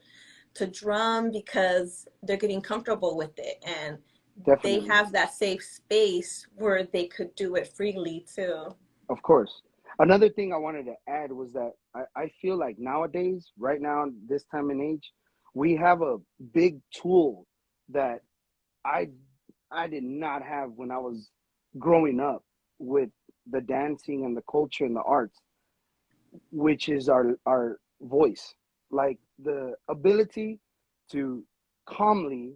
S1: to drum because they're getting comfortable with it and
S3: Definitely,
S1: they have that safe space where they could do it freely too.
S3: Of course. Another thing I wanted to add was that I, I feel like nowadays, right now, this time and age, we have a big tool that I I did not have when I was growing up with the dancing and the culture and the arts, which is our our voice, like the ability to calmly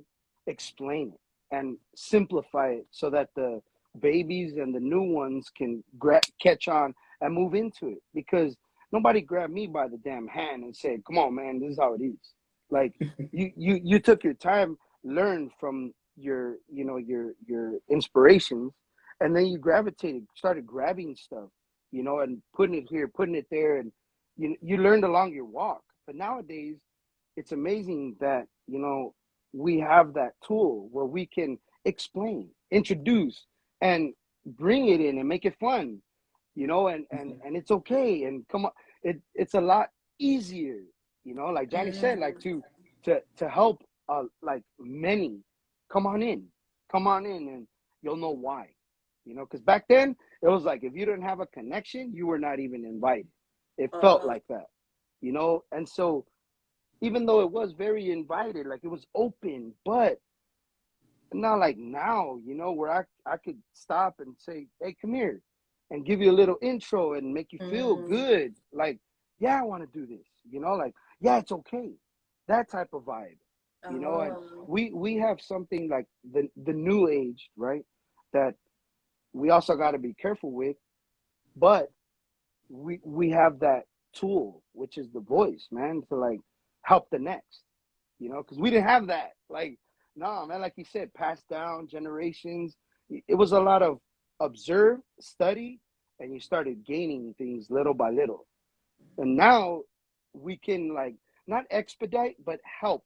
S3: explain it and simplify it so that the babies and the new ones can gra- catch on and move into it because nobody grabbed me by the damn hand and said come on man this is how it is. Like you you you took your time learned from your you know your your inspirations and then you gravitated started grabbing stuff you know and putting it here putting it there and you you learned along your walk. But nowadays it's amazing that you know we have that tool where we can explain introduce and bring it in and make it fun you know and and and it's okay and come on it it's a lot easier you know like johnny said like to to to help uh like many. Come on in come on in and you'll know why you know because back then it was like if you didn't have a connection you were not even invited. It felt
S1: Uh-huh.
S3: like that you know and so even though it was very invited like it was open but not like now you know where i i could stop and say hey come here and give you a little intro and make you feel
S1: Mm.
S3: good like yeah i want to do this you know like yeah it's okay that type of vibe you know and
S1: Oh.
S3: we we have something like the the new age right that we also got to be careful with but we we have that tool which is the voice man to like help the next you know because we didn't have that like no man like you said passed down generations it was a lot of observe study and you started gaining things little by little and now we can like not expedite but help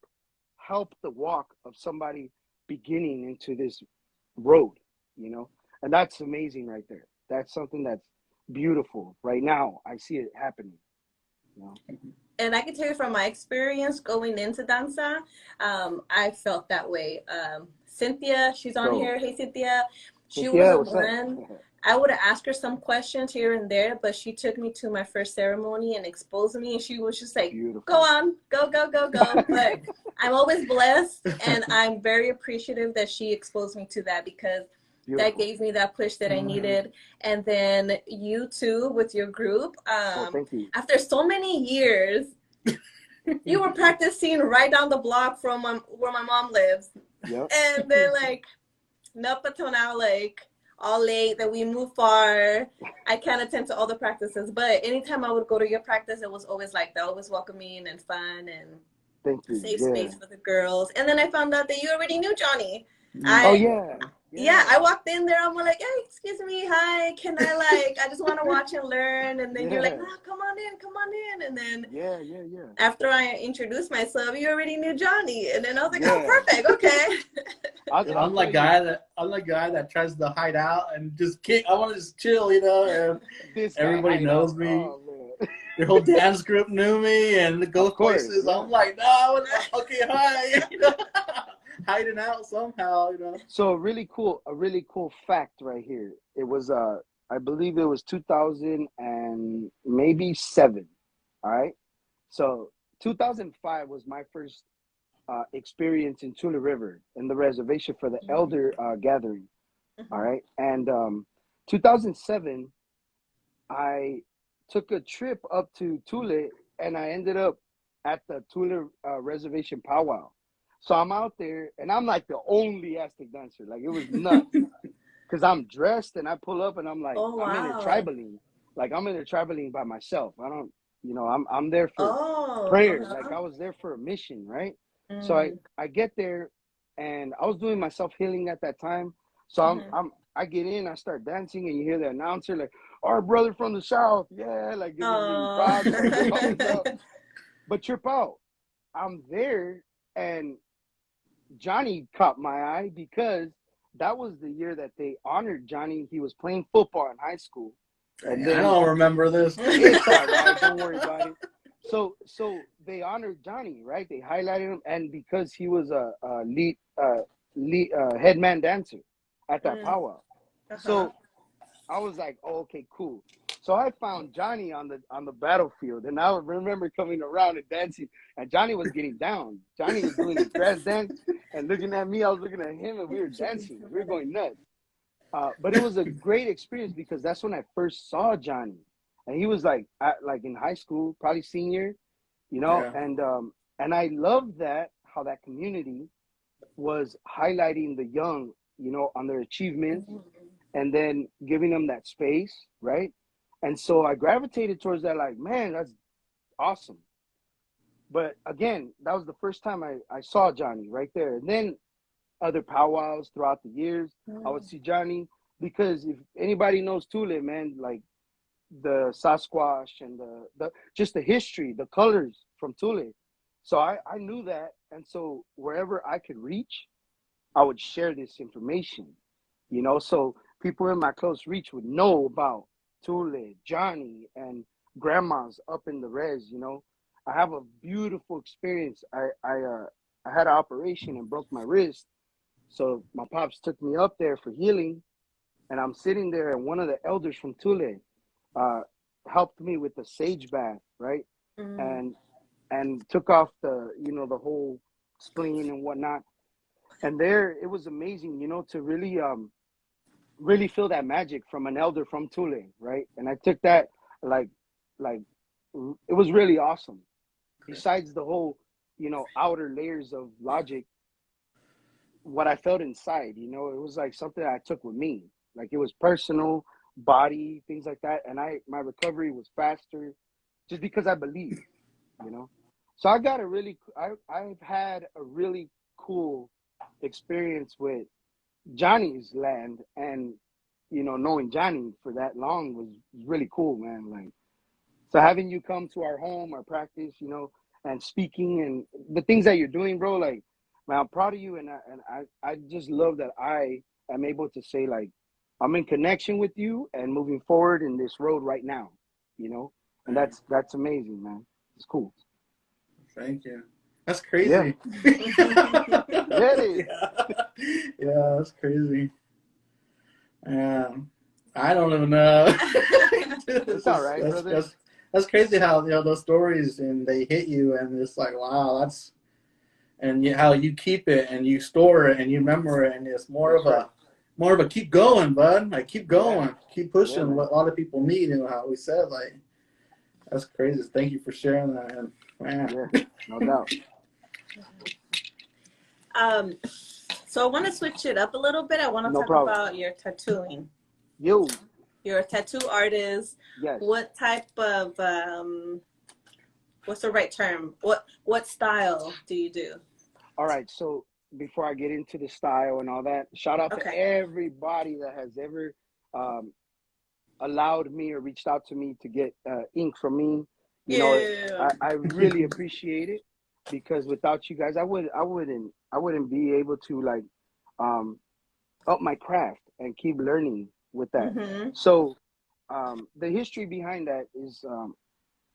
S3: help the walk of somebody beginning into this road you know and that's amazing right there that's something that's beautiful right now i see it happening you know?
S1: and I can tell you from my experience going into danza, um, I felt that way. Um, Cynthia, she's on here. Hey, Cynthia. She
S3: Yeah,
S1: was a one. I would have asked her some questions here and there, but she took me to my first ceremony and exposed me, and she was just like,
S3: beautiful
S1: "Go on, go, go, go, go." But I'm always blessed, and I'm very appreciative that she exposed me to that because
S3: beautiful.
S1: that gave me that push that I
S2: Mhm.
S1: needed. And then you too with your group.
S3: oh,
S1: Um,
S3: thank you
S1: after so many years, you were practicing right down the block from my, where my mom lives.
S3: yep
S1: And then, like, up until now, like, all late that we move far. I can't attend to all the practices, but anytime I would go to your practice, it was always like that, always welcoming and fun and
S3: thank you
S1: safe
S3: yeah.
S1: space for the girls. And then I found out that you already knew Johnny. Oh, I-
S3: oh yeah
S1: Yeah, I walked in there. I'm like, hey, excuse me, hi. Can I like? I just want to watch and learn. And then you're like,
S3: Yeah.
S1: no, come on in, come on in. And then
S3: yeah yeah yeah
S1: after I introduced myself, you already knew Johnny. And then I was like, oh, perfect, okay.
S3: I'll,
S2: And
S3: I'll
S2: I'm the guy that I'm the guy that tries to hide out and just kick. I want to just chill, you know. And
S3: this
S2: everybody
S3: hide
S2: knows
S3: out.
S2: me.
S3: Oh, man.
S2: the whole dance group knew me, and the go courses.
S3: yeah.
S2: I'm like, no, okay, hi, you know, hiding out somehow, you know.
S3: So a really cool, a really cool fact right here. It was uh, I believe it was 2000 and maybe seven. All right. So 2005 was my first uh, experience in Tule River in the reservation for the
S1: Mhm.
S3: elder uh, gathering.
S1: Mm-hmm.
S3: All right. And um, 2007, I took a trip up to Tule and I ended up at the Tula uh, reservation powwow. So I'm out there, and I'm like the only Aztec dancer. Like it was nuts, because I'm dressed and I pull up, and I'm like,
S1: Oh,
S3: I'm in a tribaling. Like I'm in a tribaling by myself. I don't, you know, I'm I'm there for
S1: Oh.
S3: prayer.
S1: uh-huh.
S3: Like I was there for a mission, right? So I
S1: Mm.
S3: I get there, and I was doing myself healing at that time. So I'm
S1: Mhm.
S3: I'm I get in, I start dancing, and you hear the announcer like, "Our brother from the south, yeah!" Like me props, like, all this. But trip out, I'm there, and Johnny caught my eye because that was the year that they honored Johnny. He was playing football in high school. And
S2: I
S3: then-
S2: don't remember this.
S3: It's all right. Don't worry about it. So, so they honored Johnny, right? They highlighted him, and because he was a, a lead, uh, lead uh, head man dancer at that
S1: Mm.
S3: powwow,
S1: Uh-huh.
S3: so I was like, oh, okay, cool. So I found Johnny on the on the battlefield, and I remember coming around and dancing, and Johnny was getting down. Johnny was doing the grass dance and looking at me. I was looking at him, and we were dancing. We were going nuts. Uh, but it was a great experience because that's when I first saw Johnny, and he was like at, like in high school, probably senior, you know.
S2: Yeah.
S3: And um, and I love that how that community was highlighting the young, you know, on their achievements and then giving them that space, right? And so I gravitated towards that, like, man, that's awesome. But again, that was the first time I, I saw Johnny right there. And then other powwows throughout the years, I would mm. see Johnny because if anybody knows Tule, man, like the Sasquatch and the, the just the history, the colors from Tule. So I, I knew that. And so wherever I could reach, I would share this information, you know, so people in my close reach would know about Tule, Johnny, and grandmas up in the res, you know. I have a beautiful experience. I, I, uh, I had an operation and broke my wrist. So my pops took me up there for healing, and I'm sitting there, and one of the elders from Tule uh, helped me with the sage bath, right?
S1: Mm.
S3: and and took off the you know the whole spleen and whatnot and there it was amazing you know to really um really feel that magic from an elder from Tule right? And I took that like like it was really awesome. Besides the whole you know outer layers of logic what I felt inside you know it was like something I took with me. Like it was personal body things like that. And I my recovery was faster just because I believe, you know. So I got a really, I I've had a really cool experience with Johnny's land, and you know, knowing Johnny for that long was really cool, man. Like, so having you come to our home, our practice, you know, and speaking and the things that you're doing, bro. Like, man, I'm proud of you, and I and I I just love that I am able to say like I'm in connection with you and moving forward in this road right now, you know and that's that's amazing, man. It's cool.
S2: Thank you. That's crazy.
S3: Yeah. Really?
S2: yeah. yeah, that's crazy. Um, I don't even know.
S3: It's all right,
S2: that's,
S3: brother.
S2: That's, that's crazy how you know those stories and they hit you and it's like wow that's and you, how you keep it and you store it and you remember it and it's more of
S3: That's
S2: a more of a keep going, bud. Like keep going, keep pushing.
S3: Yeah,
S2: what a lot of people need and how we said like that's crazy. Thank you for sharing that. And man,
S3: Yeah, no doubt.
S1: Um, so I want to switch it up a little bit. I want to
S3: No
S1: talk
S3: problem.
S1: about your tattooing.
S3: Yo,
S1: You're a tattoo artist.
S3: yes.
S1: What type of um, what's the right term? What what style do you do?
S3: All right. So before I get into the style and all that, shout out to everybody that has ever um, allowed me or reached out to me to get uh, ink from me. You know,
S1: yeah.
S3: I, I really appreciate it because without you guys, I would I wouldn't I wouldn't be able to like um, up my craft and keep learning with that.
S1: hmm
S3: So um, the history behind that is um,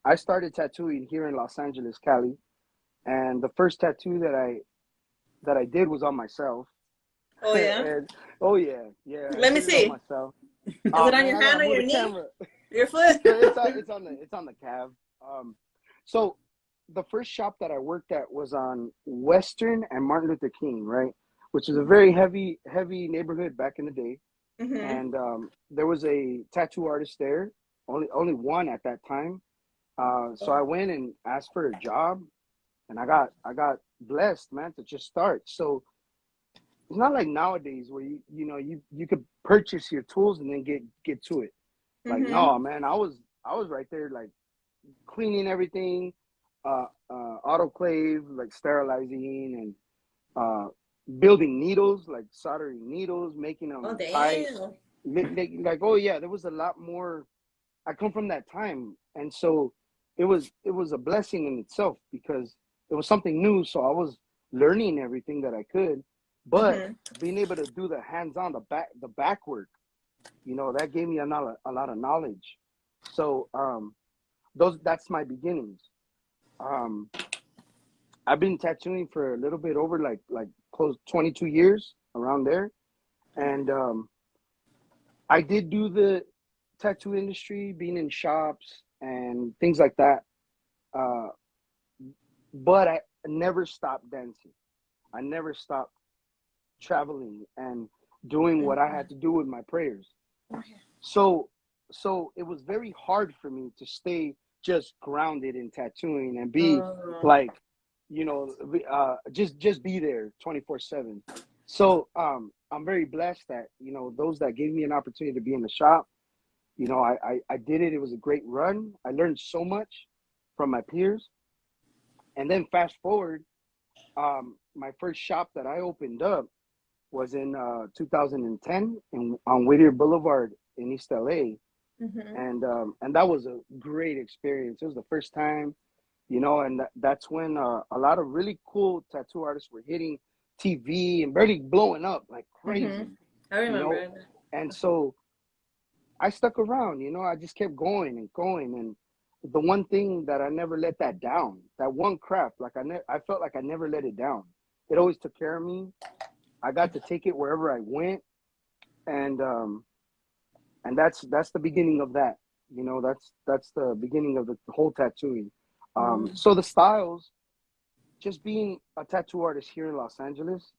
S3: I started tattooing here in Los Angeles, Cali, and the first tattoo that I that I did was on myself.
S1: Oh yeah.
S3: And- oh yeah, yeah.
S1: Let me see.
S3: Myself. Is
S1: it on your hand or your knee? Your foot.
S3: it's on it's on the it's on the calf. Um, so the first shop that I worked at was on Western and Martin Luther King, right? Which is a very heavy heavy neighborhood back in the day
S1: hmm
S3: and um, there was a tattoo artist there, only only one at that time. Uh, so I went and asked for a job, and I got I got blessed, man, to just start. So it's not like nowadays where you you know you you could purchase your tools and then get get to it. Like
S1: Mhm.
S3: no, man, I was I was right there like cleaning everything, uh, uh, autoclave, like sterilizing and uh, building needles, like soldering needles, making them
S1: Oh
S3: tight.
S1: damn.
S3: Li- li- like oh yeah there was a lot more i come from that time and so it was it was a blessing in itself because it was something new so i was learning everything that i could but
S1: Mhm.
S3: being able to do the hands-on the back the back work you know that gave me a lot, a lot of knowledge so um those that's my beginnings um i've been tattooing for a little bit over like like close 22 years around there and um I did do the tattoo industry, being in shops and things like that. Uh, but I never stopped dancing. I never stopped traveling and doing what I had to do with my prayers. So, so it was very hard for me to stay just grounded in tattooing and be
S1: Oh.
S3: like you know uh just just be there 24 7 so um i'm very blessed that you know those that gave me an opportunity to be in the shop you know i i, I did it. It was a great run. I learned so much from my peers. And then fast forward um my first shop that i opened up was in uh 2010 in on whittier boulevard in east la
S1: Mhm.
S3: and um, and that was a great experience. It was the first time, you know, and that, that's when uh, a lot of really cool tattoo artists were hitting TV and barely blowing up like crazy.
S1: Mhm. I remember.
S3: know, And so I stuck around, you know, I just kept going and going. And the one thing that I never let that down, that one craft, like I ne- I felt like I never let it down. It always took care of me. I got to take it wherever I went. And um and that's that's the beginning of that. You know, that's that's the beginning of the whole tattooing. Um
S1: Mm.
S3: so the styles, just being a tattoo artist here in Los Angeles,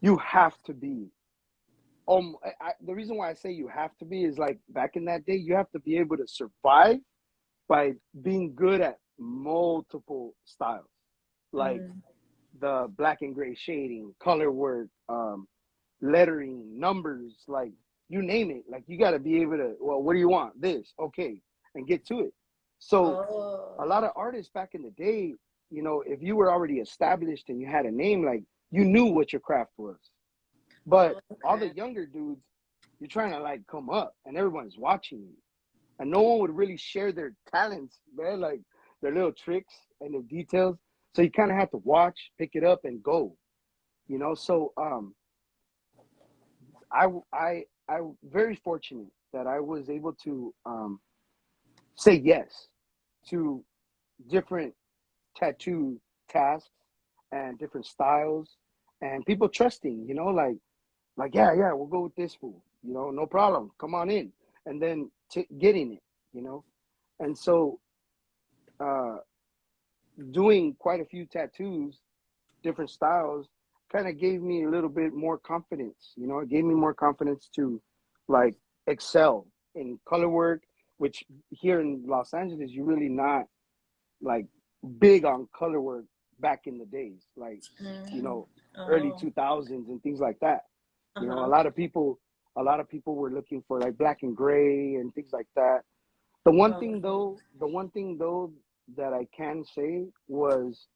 S3: you have to be um I, I, the reason why I say you have to be is like back in that day you have to be able to survive by being good at multiple styles like
S1: Mm.
S3: the black and gray shading color work um lettering numbers like you name it like you got to be able to well what do you want this okay and get to it so a
S1: Oh.
S3: lot of artists back in the day, you know, if you were already established and you had a name, like you knew what your craft was. But all the younger dudes, you're trying to like come up and everyone's watching you. And no one would really share their talents, man, like their little tricks and their details. So you kind of have to watch, pick it up and go. You know, so um I I I very fortunate that I was able to um say yes to different tattoo tasks and different styles and people trusting, you know, like like yeah, yeah, we'll go with this fool, you know, no problem, come on in, and then t- getting it, you know, and so uh, doing quite a few tattoos, different styles, kind of gave me a little bit more confidence, you know, it gave me more confidence to like excel in color work, which here in Los Angeles, you're really not like big on color work back in the days, like you know, early
S1: Oh.
S3: 2000s and things like that. You know, a
S1: Uh-huh.
S3: lot of people, a lot of people were looking for like black and gray and things like that. The one
S1: Oh.
S3: thing though, the one thing though that I can say was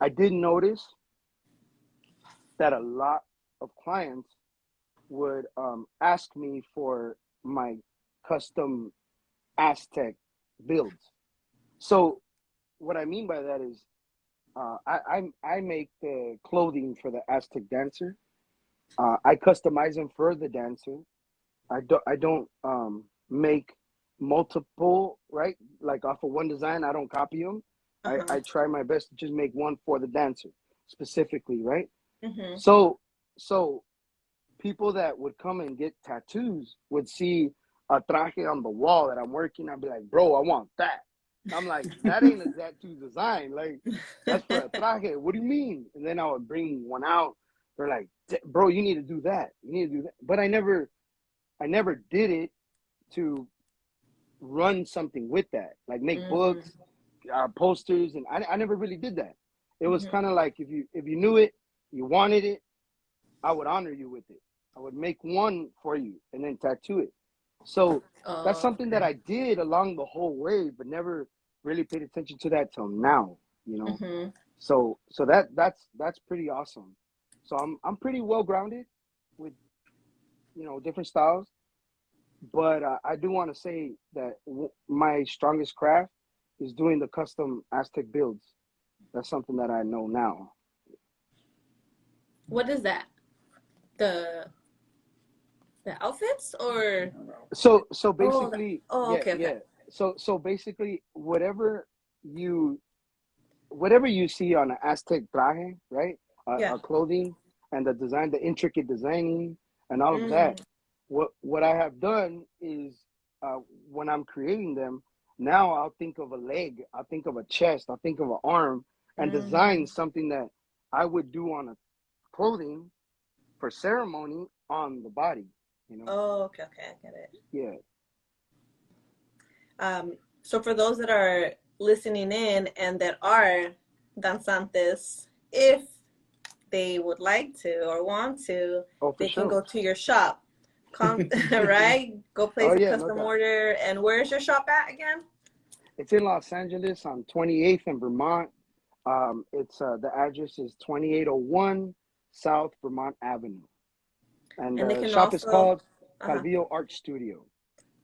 S3: I did notice that a lot of clients would um, ask me for my custom Aztec builds. So what I mean by that is uh, I, I I make the clothing for the Aztec dancer. Uh, I customize them for the dancer. I don't I don't um, make multiple right like off of one design. I don't copy them.
S1: Uh-huh.
S3: I, I try my best to just make one for the dancer specifically, right?
S1: Mhm.
S3: So so people that would come and get tattoos would see a traje on the wall that I'm working. I'd be like, bro, I want that. I'm like, that ain't a tattoo design. Like, that's for a traje. What do you mean? And then I would bring one out. They're like, bro, you need to do that. You need to do that. But I never, I never did it to run something with that. Like make
S1: Mhm.
S3: books, uh, posters, and I, I never really did that. It was
S1: Mhm.
S3: kind of like if you if you knew it, you wanted it, I would honor you with it. I would make one for you and then tattoo it. So
S1: Oh,
S3: that's something that I did along the whole way, but never really paid attention to that till now. You know,
S1: hmm
S3: so so that that's that's pretty awesome. So I'm I'm pretty well grounded with you know different styles, but uh, I do want to say that w- my strongest craft is doing the custom Aztec builds. That's something that I know now.
S1: What is that? The the outfits or
S3: So so basically,
S1: oh,
S3: yeah,
S1: okay, okay.
S3: yeah. So so basically, whatever you whatever you see on an Aztec traje, right? Uh,
S1: Yeah.
S3: clothing and the design, the intricate designing, and all
S1: Mm.
S3: of that. What what I have done is uh, when I'm creating them, now I'll think of a leg, I'll think of a chest, I'll think of an arm, and
S1: Mm.
S3: design something that I would do on a clothing for ceremony on the body. You know,
S1: oh okay okay I get it.
S3: yeah.
S1: Um, so for those that are listening in and that are danzantes, if they would like to or want to,
S3: Oh,
S1: they
S3: sure.
S1: can go to your shop. Come, right? Go place
S3: Oh,
S1: a
S3: yeah, no
S1: custom
S3: doubt.
S1: order. And where's your shop at again?
S3: It's in Los Angeles on 28th and Vermont. Um, it's uh, the address is 2801 South Vermont Avenue, and,
S1: And
S3: the shop is
S1: also-
S3: called
S1: Uh-huh.
S3: Calvillo Art Studio.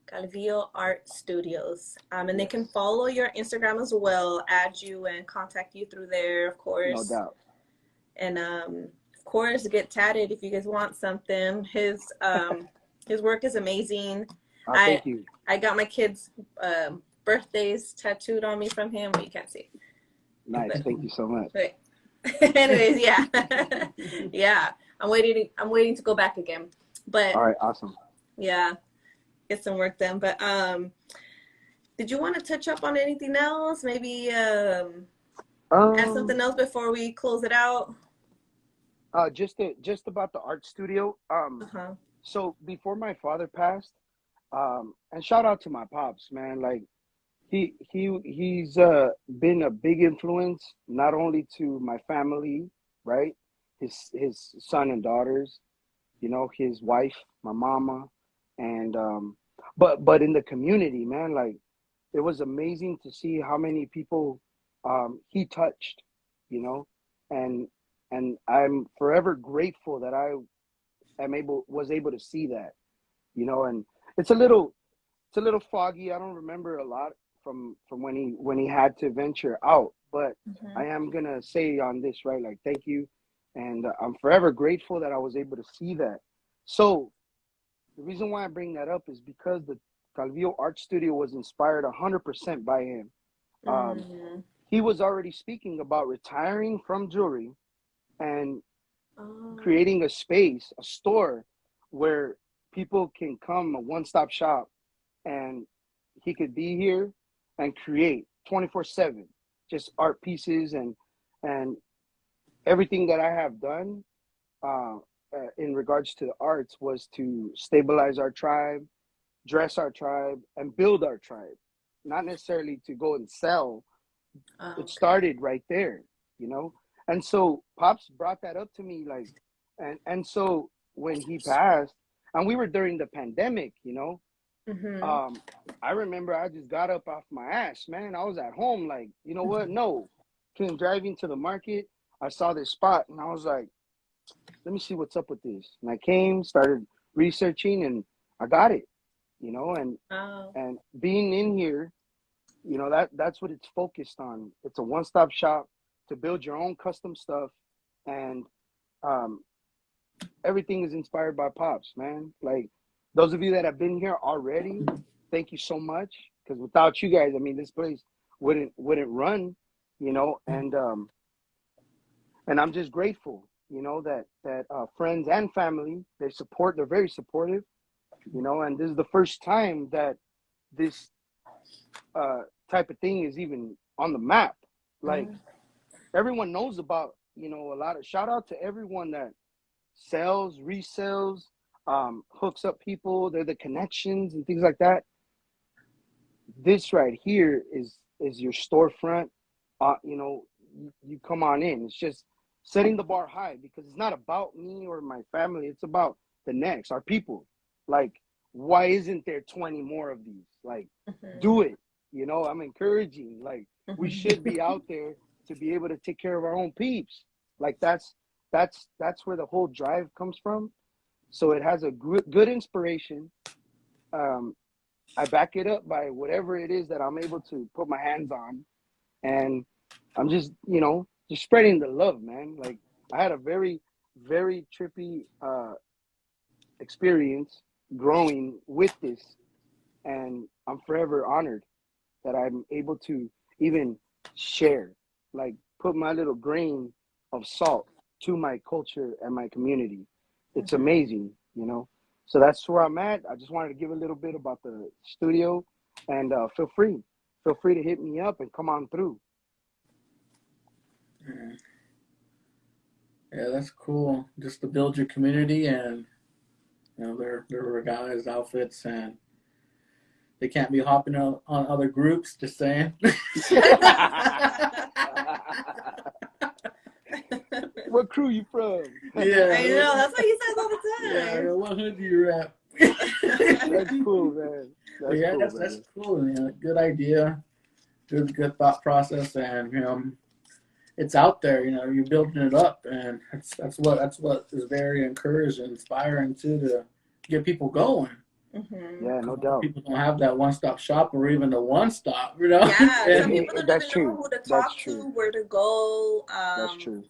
S1: Calvillo Art Studios. Um, and they can follow your Instagram as well, add you and contact you through there, of course.
S3: No doubt.
S1: And um, of course, get tatted if you guys want something. His um, his work is amazing.
S3: Uh,
S1: I-
S3: thank you.
S1: I got my kids' um, birthdays tattooed on me from him, but you can't see.
S3: Nice. Thank you so much.
S1: But anyways, yeah, yeah. I'm waiting. I'm waiting to go back again. But
S3: All right. Awesome.
S1: yeah, get some work done. But um, did you want to touch up on anything else? Maybe um, add
S3: Um,
S1: something else before we close it out.
S3: uh, just to, just about the art studio. Um,
S1: Uh-huh.
S3: so before my father passed, um, and shout out to my pops, man. Like he he he's uh been a big influence not only to my family, right? His his son and daughters, you know, his wife, my mama, and um, but but in the community, man, like it was amazing to see how many people um he touched, you know, and and I'm forever grateful that I am able was able to see that, you know, and it's a little it's a little foggy. I don't remember a lot from from when he when he had to venture out, but
S1: Mhm.
S3: I am gonna say on this right, like thank you, and uh, I'm forever grateful that I was able to see that. So the reason why I bring that up is because the Calvillo Art Studio was inspired 100% by him. Um,
S1: Mhm.
S3: He was already speaking about retiring from jewelry and
S1: Oh.
S3: creating a space, a store where people can come, a one stop shop, and he could be here and create 24 7 just art pieces and and everything that I have done uh, uh, in regards to the arts was to stabilize our tribe, dress our tribe, and build our tribe. Not necessarily to go and sell,
S1: Oh,
S3: it started right there you know? And so pops brought that up to me like and and so when he passed and we were during the pandemic you know
S1: Mhm.
S3: um i remember i just got up off my ass man. I was at home like you know what? No. Came driving to the market. I saw this spot and i was like let me see what's up with this. And i came started researching and i got it you know? And
S1: Oh.
S3: and being in here you know that that's what it's focused on. It's a one-stop shop to build your own custom stuff and um everything is inspired by pops man. Like those of you that have been here already thank you so much because without you guys i mean this place wouldn't wouldn't run you know and um and i'm just grateful you know that that uh, friends and family they support they're very supportive you know and this is the first time that this uh type of thing is even on the map like
S1: Mhm.
S3: everyone knows about you know a lot of shout out to everyone that sells resells um hooks up people they're the connections and things like that this right here is is your storefront. Uh, you know, you, you come on in. It's just setting the bar high because it's not about me or my family. It's about the next, our people. Like, why isn't there 20 more of these? Like,
S1: Mhm.
S3: do it. You know, I'm encouraging. Like, we
S1: Mhm.
S3: should be out there to be able to take care of our own peeps. Like that's that's that's where the whole drive comes from. So it has a good inspiration. Um, I back it up by whatever it is that I'm able to put my hands on, and I'm just you know just spreading the love, man. Like I had a very very trippy uh, experience growing with this, and I'm forever honored that I'm able to even share, like put my little grain of salt to my culture and my community. It's
S1: Mhm.
S3: amazing, you know. So that's where I'm at. I just wanted to give a little bit about the studio, and uh, feel free, feel free to hit me up and come on through.
S2: Yeah. Yeah, that's cool. Just to build your community and you know there there their guys' outfits, and they can't be hopping on, on other groups. Just saying.
S3: what crew you from?
S2: Yeah.
S1: I know. That's what he says all the
S2: yeah,
S1: time.
S2: what hood do you rap?
S3: that's cool, man. That's
S2: yeah,
S3: cool,
S2: that's,
S3: man.
S2: that's cool. Yeah, good idea. Good, good thought process, and you know, it's out there. You know, you're building it up, and that's that's what that's what is very encouraging, inspiring too to get people going.
S1: Mhm.
S3: Yeah, no doubt.
S2: People don't have that one stop shop or even the one stop. You know.
S1: Yeah, some people don't
S3: That's
S1: even know
S3: true.
S1: who to talk to, where to go. Um,
S3: That's true.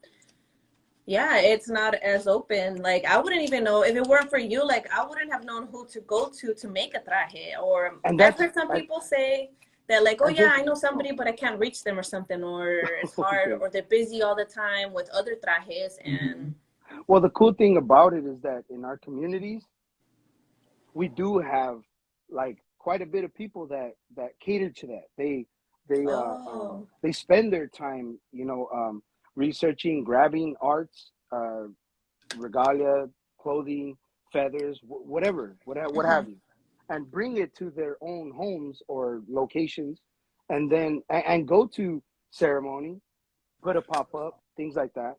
S1: Yeah, it's not as open. Like I wouldn't even know if it weren't for you. Like I wouldn't have known who to go to to make a traje. Or I've
S3: that's-
S1: heard some
S3: I-
S1: people say that like, oh
S3: I
S1: yeah,
S3: just-
S1: I know somebody, but I can't reach them or something, or it's hard,
S3: Okay.
S1: or they're busy all the time with other trajes. And
S3: Well, the cool thing about it is that in our communities, we do have like quite a bit of people that that cater to that. They they uh,
S1: Oh.
S3: um, they spend their time, you know, um, researching, grabbing arts, uh, regalia, clothing, feathers, wh- whatever, what ha- what have you, and bring it to their own homes or locations, and then and, and go to ceremony, put a pop up, things like that,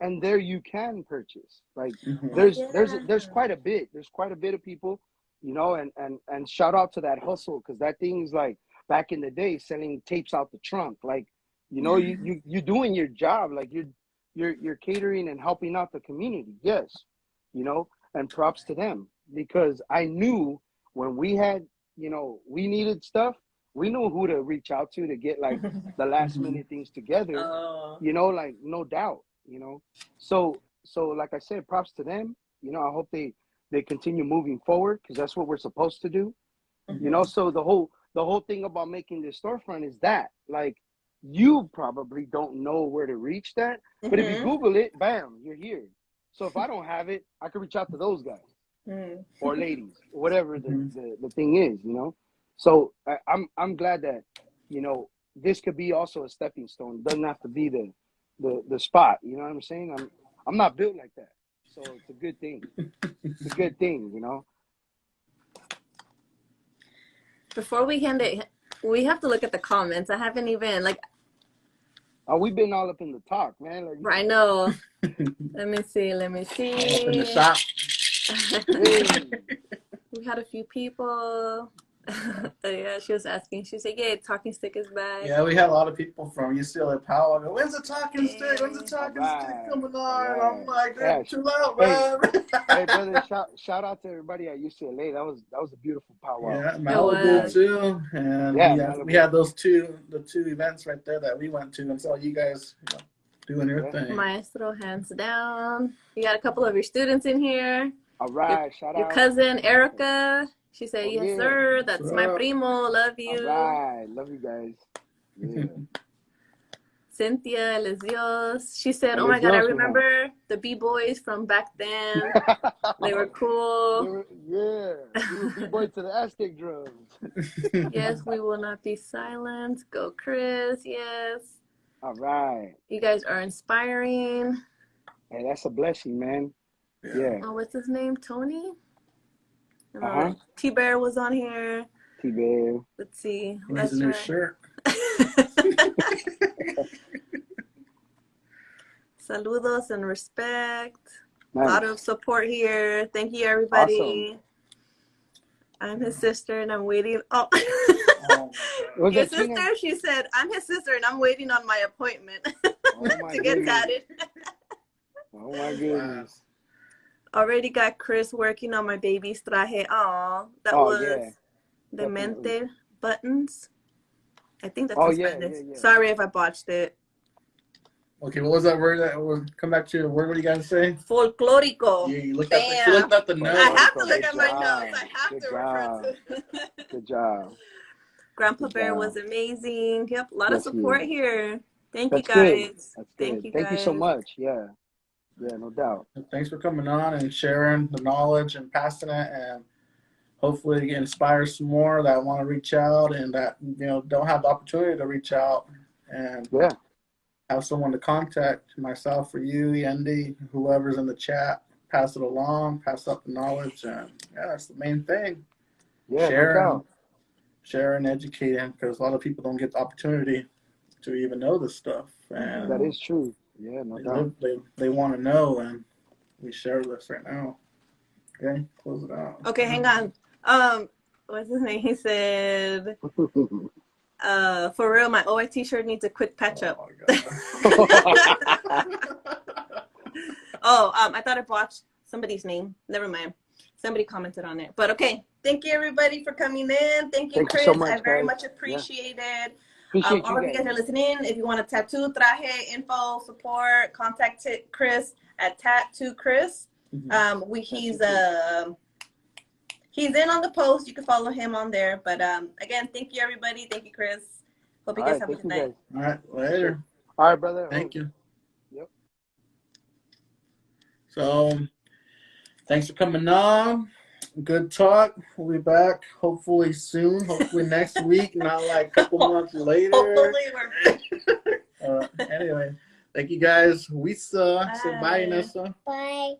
S3: and there you can purchase. Like
S2: Mhm.
S3: there's
S1: yeah.
S3: there's there's quite a bit there's quite a bit of people you know and and and shout out to that hustle because that thing's like back in the day selling tapes out the trunk like you know you you you're doing your job like you're you're you're catering and helping out the community yes you know and props to them because i knew when we had you know we needed stuff we knew who to reach out to to get like the last
S2: Mhm.
S3: minute things together
S1: oh,
S3: you know like no doubt you know. So so like i said props to them you know i hope they they continue moving forward because that's what we're supposed to do you know. So the whole the whole thing about making this storefront is that like you probably don't know where to reach that but if you
S1: Mhm.
S3: google it bam you're here. So if i don't have it i can reach out to those guys
S1: Mhm.
S3: or ladies whatever the,
S2: Mhm.
S3: the, the thing is you know? So I, i'm i'm glad that you know this could be also a stepping stone. It doesn't have to be the the the spot you know what i'm saying? I'm i'm not built like that. So it's a good thing. It's a good thing you know?
S1: Before we hand it, we have to look at the comments. I haven't even like
S3: oh we've been all up in the talk man like,
S1: I know. let me see. Let me see.
S2: Up in the shop.
S1: we had a few people. yeah, she was asking. She said, "Yeah, talking stick is back."
S2: Yeah, we had a lot of people from UCLA Pow Wow. Go, When's the talking stick? When's the talking
S3: Alright,
S2: stick coming on?
S3: alright.
S2: I'm like,
S3: Yeah.
S2: "Dude, chill out,
S3: Hey,
S2: man.
S3: hey brother shout, shout out to everybody at ucla that was that was a beautiful powwow.
S2: Yeah,
S1: was.
S2: Malibu too, and
S3: Yeah,
S2: we, had, we had those two, the two events right there that we went to, and saw you guys you know, doing your
S3: Yeah.
S2: thing.
S1: Maestro, hands down. You got a couple of your students in here.
S3: all right shout
S1: Your
S3: out Your
S1: cousin Erica. She said,
S3: Oh,
S1: "Yes,
S3: yeah.
S1: sir. That's
S2: What's
S1: my
S2: up?
S1: primo. Love you."
S3: all right love you guys yeah.
S1: Cynthia Les Dios. She said, "Oh my God, I remember the B boys from back then. They were cool.
S3: were- yeah, we B-boy to the Aztec drums.
S1: Yes, we will not be silent. Go, Chris. Yes,
S3: All right.
S1: you guys are inspiring.
S3: Hey, that's a blessing, man. Yeah.
S1: Oh, what's his name? Tony.
S3: Uh-huh.
S1: T Bear was on here.
S3: T-Bear.
S1: Let's see.
S2: He needs
S1: Let's
S2: a new
S1: try.
S2: shirt.
S1: Saludos and respect. A lot of support here. Thank you, everybody. I'm his sister and I'm waiting. Oh,
S2: Oh,
S1: your
S3: that Tina?
S1: sister? She said, I'm his sister and I'm waiting on my appointment
S3: Oh my
S1: to get
S3: goodness.
S1: tatted.
S3: Oh my goodness.
S1: Already got Chris working on my baby's traje. Oh, that
S3: Oh,
S1: was
S3: yeah.
S1: the
S3: Definitely.
S1: mente buttons. I think that's
S3: Oh,
S1: in
S3: yeah,
S1: Spanish.
S3: yeah, yeah.
S1: Sorry if I botched it.
S2: Okay, what was that word that was come back to? word. What were you guys say?
S1: Folklorico.
S2: Yeah, you looked at the,
S1: Bam.
S2: you looked at the note.
S1: I have to
S3: Good
S1: look at my nose. I have
S3: Good
S1: to refer to.
S3: Good job.
S1: Grandpa
S3: Good
S1: Bear
S3: job.
S1: was amazing. Yep, a lot
S3: Yes,
S1: of support
S3: is.
S1: here. Thank
S3: That's
S1: you
S3: good.
S1: guys.
S3: That's
S1: Thank
S3: good.
S1: you
S3: Thank you so much. Yeah. Yeah, no doubt.
S2: Thanks for coming on and sharing the knowledge and passing it, and hopefully inspire some more that want to reach out and that you know don't have the opportunity to reach out and
S3: Yeah.
S2: have someone to contact myself or you, Andy, whoever's in the chat. Pass it along, pass up the knowledge, and yeah, that's the main thing.
S3: Yeah,
S2: share
S3: no doubt.
S2: share and educate because a lot of people don't get the opportunity to even know this stuff, and
S3: That is true. Yeah, no
S2: they,
S3: doubt.
S2: they, they want to know, and we share this right now. Okay, close it out.
S1: Okay, hang on. Um, what's his name? He said, uh, for real, my OI t-shirt needs a quick patch up.
S2: Oh, my
S1: Oh, um, I thought I botched somebody's name. Never mind. Somebody commented on it. But okay. Thank you everybody for coming in. Thank you,
S3: Thank you
S1: Chris.
S3: so much,
S1: I very
S3: guys.
S1: much appreciate it.
S3: Appreciate
S1: Um, all of
S3: you
S1: you guys
S3: guys.
S1: are listening. If you want a tattoo, traje, info, support, contact t- Chris at Tattoo Chris.
S2: Mhm.
S1: Um, we he's um he's in on the post. You can follow him on there. But um, again, thank you everybody. Thank you, Chris. Hope you
S3: All
S1: guys
S3: right,
S1: have a good night.
S3: guys.
S2: All right, later.
S3: All right, brother.
S2: Thank you.
S3: Yep.
S2: So, thanks for coming on. Good talk. We'll be back hopefully soon. Hopefully next week, not like a couple months later.
S1: Hopefully we're
S2: Uh, anyway, thank you guys. We saw. Say bye,
S1: Bye.
S2: Nessa.
S4: Bye.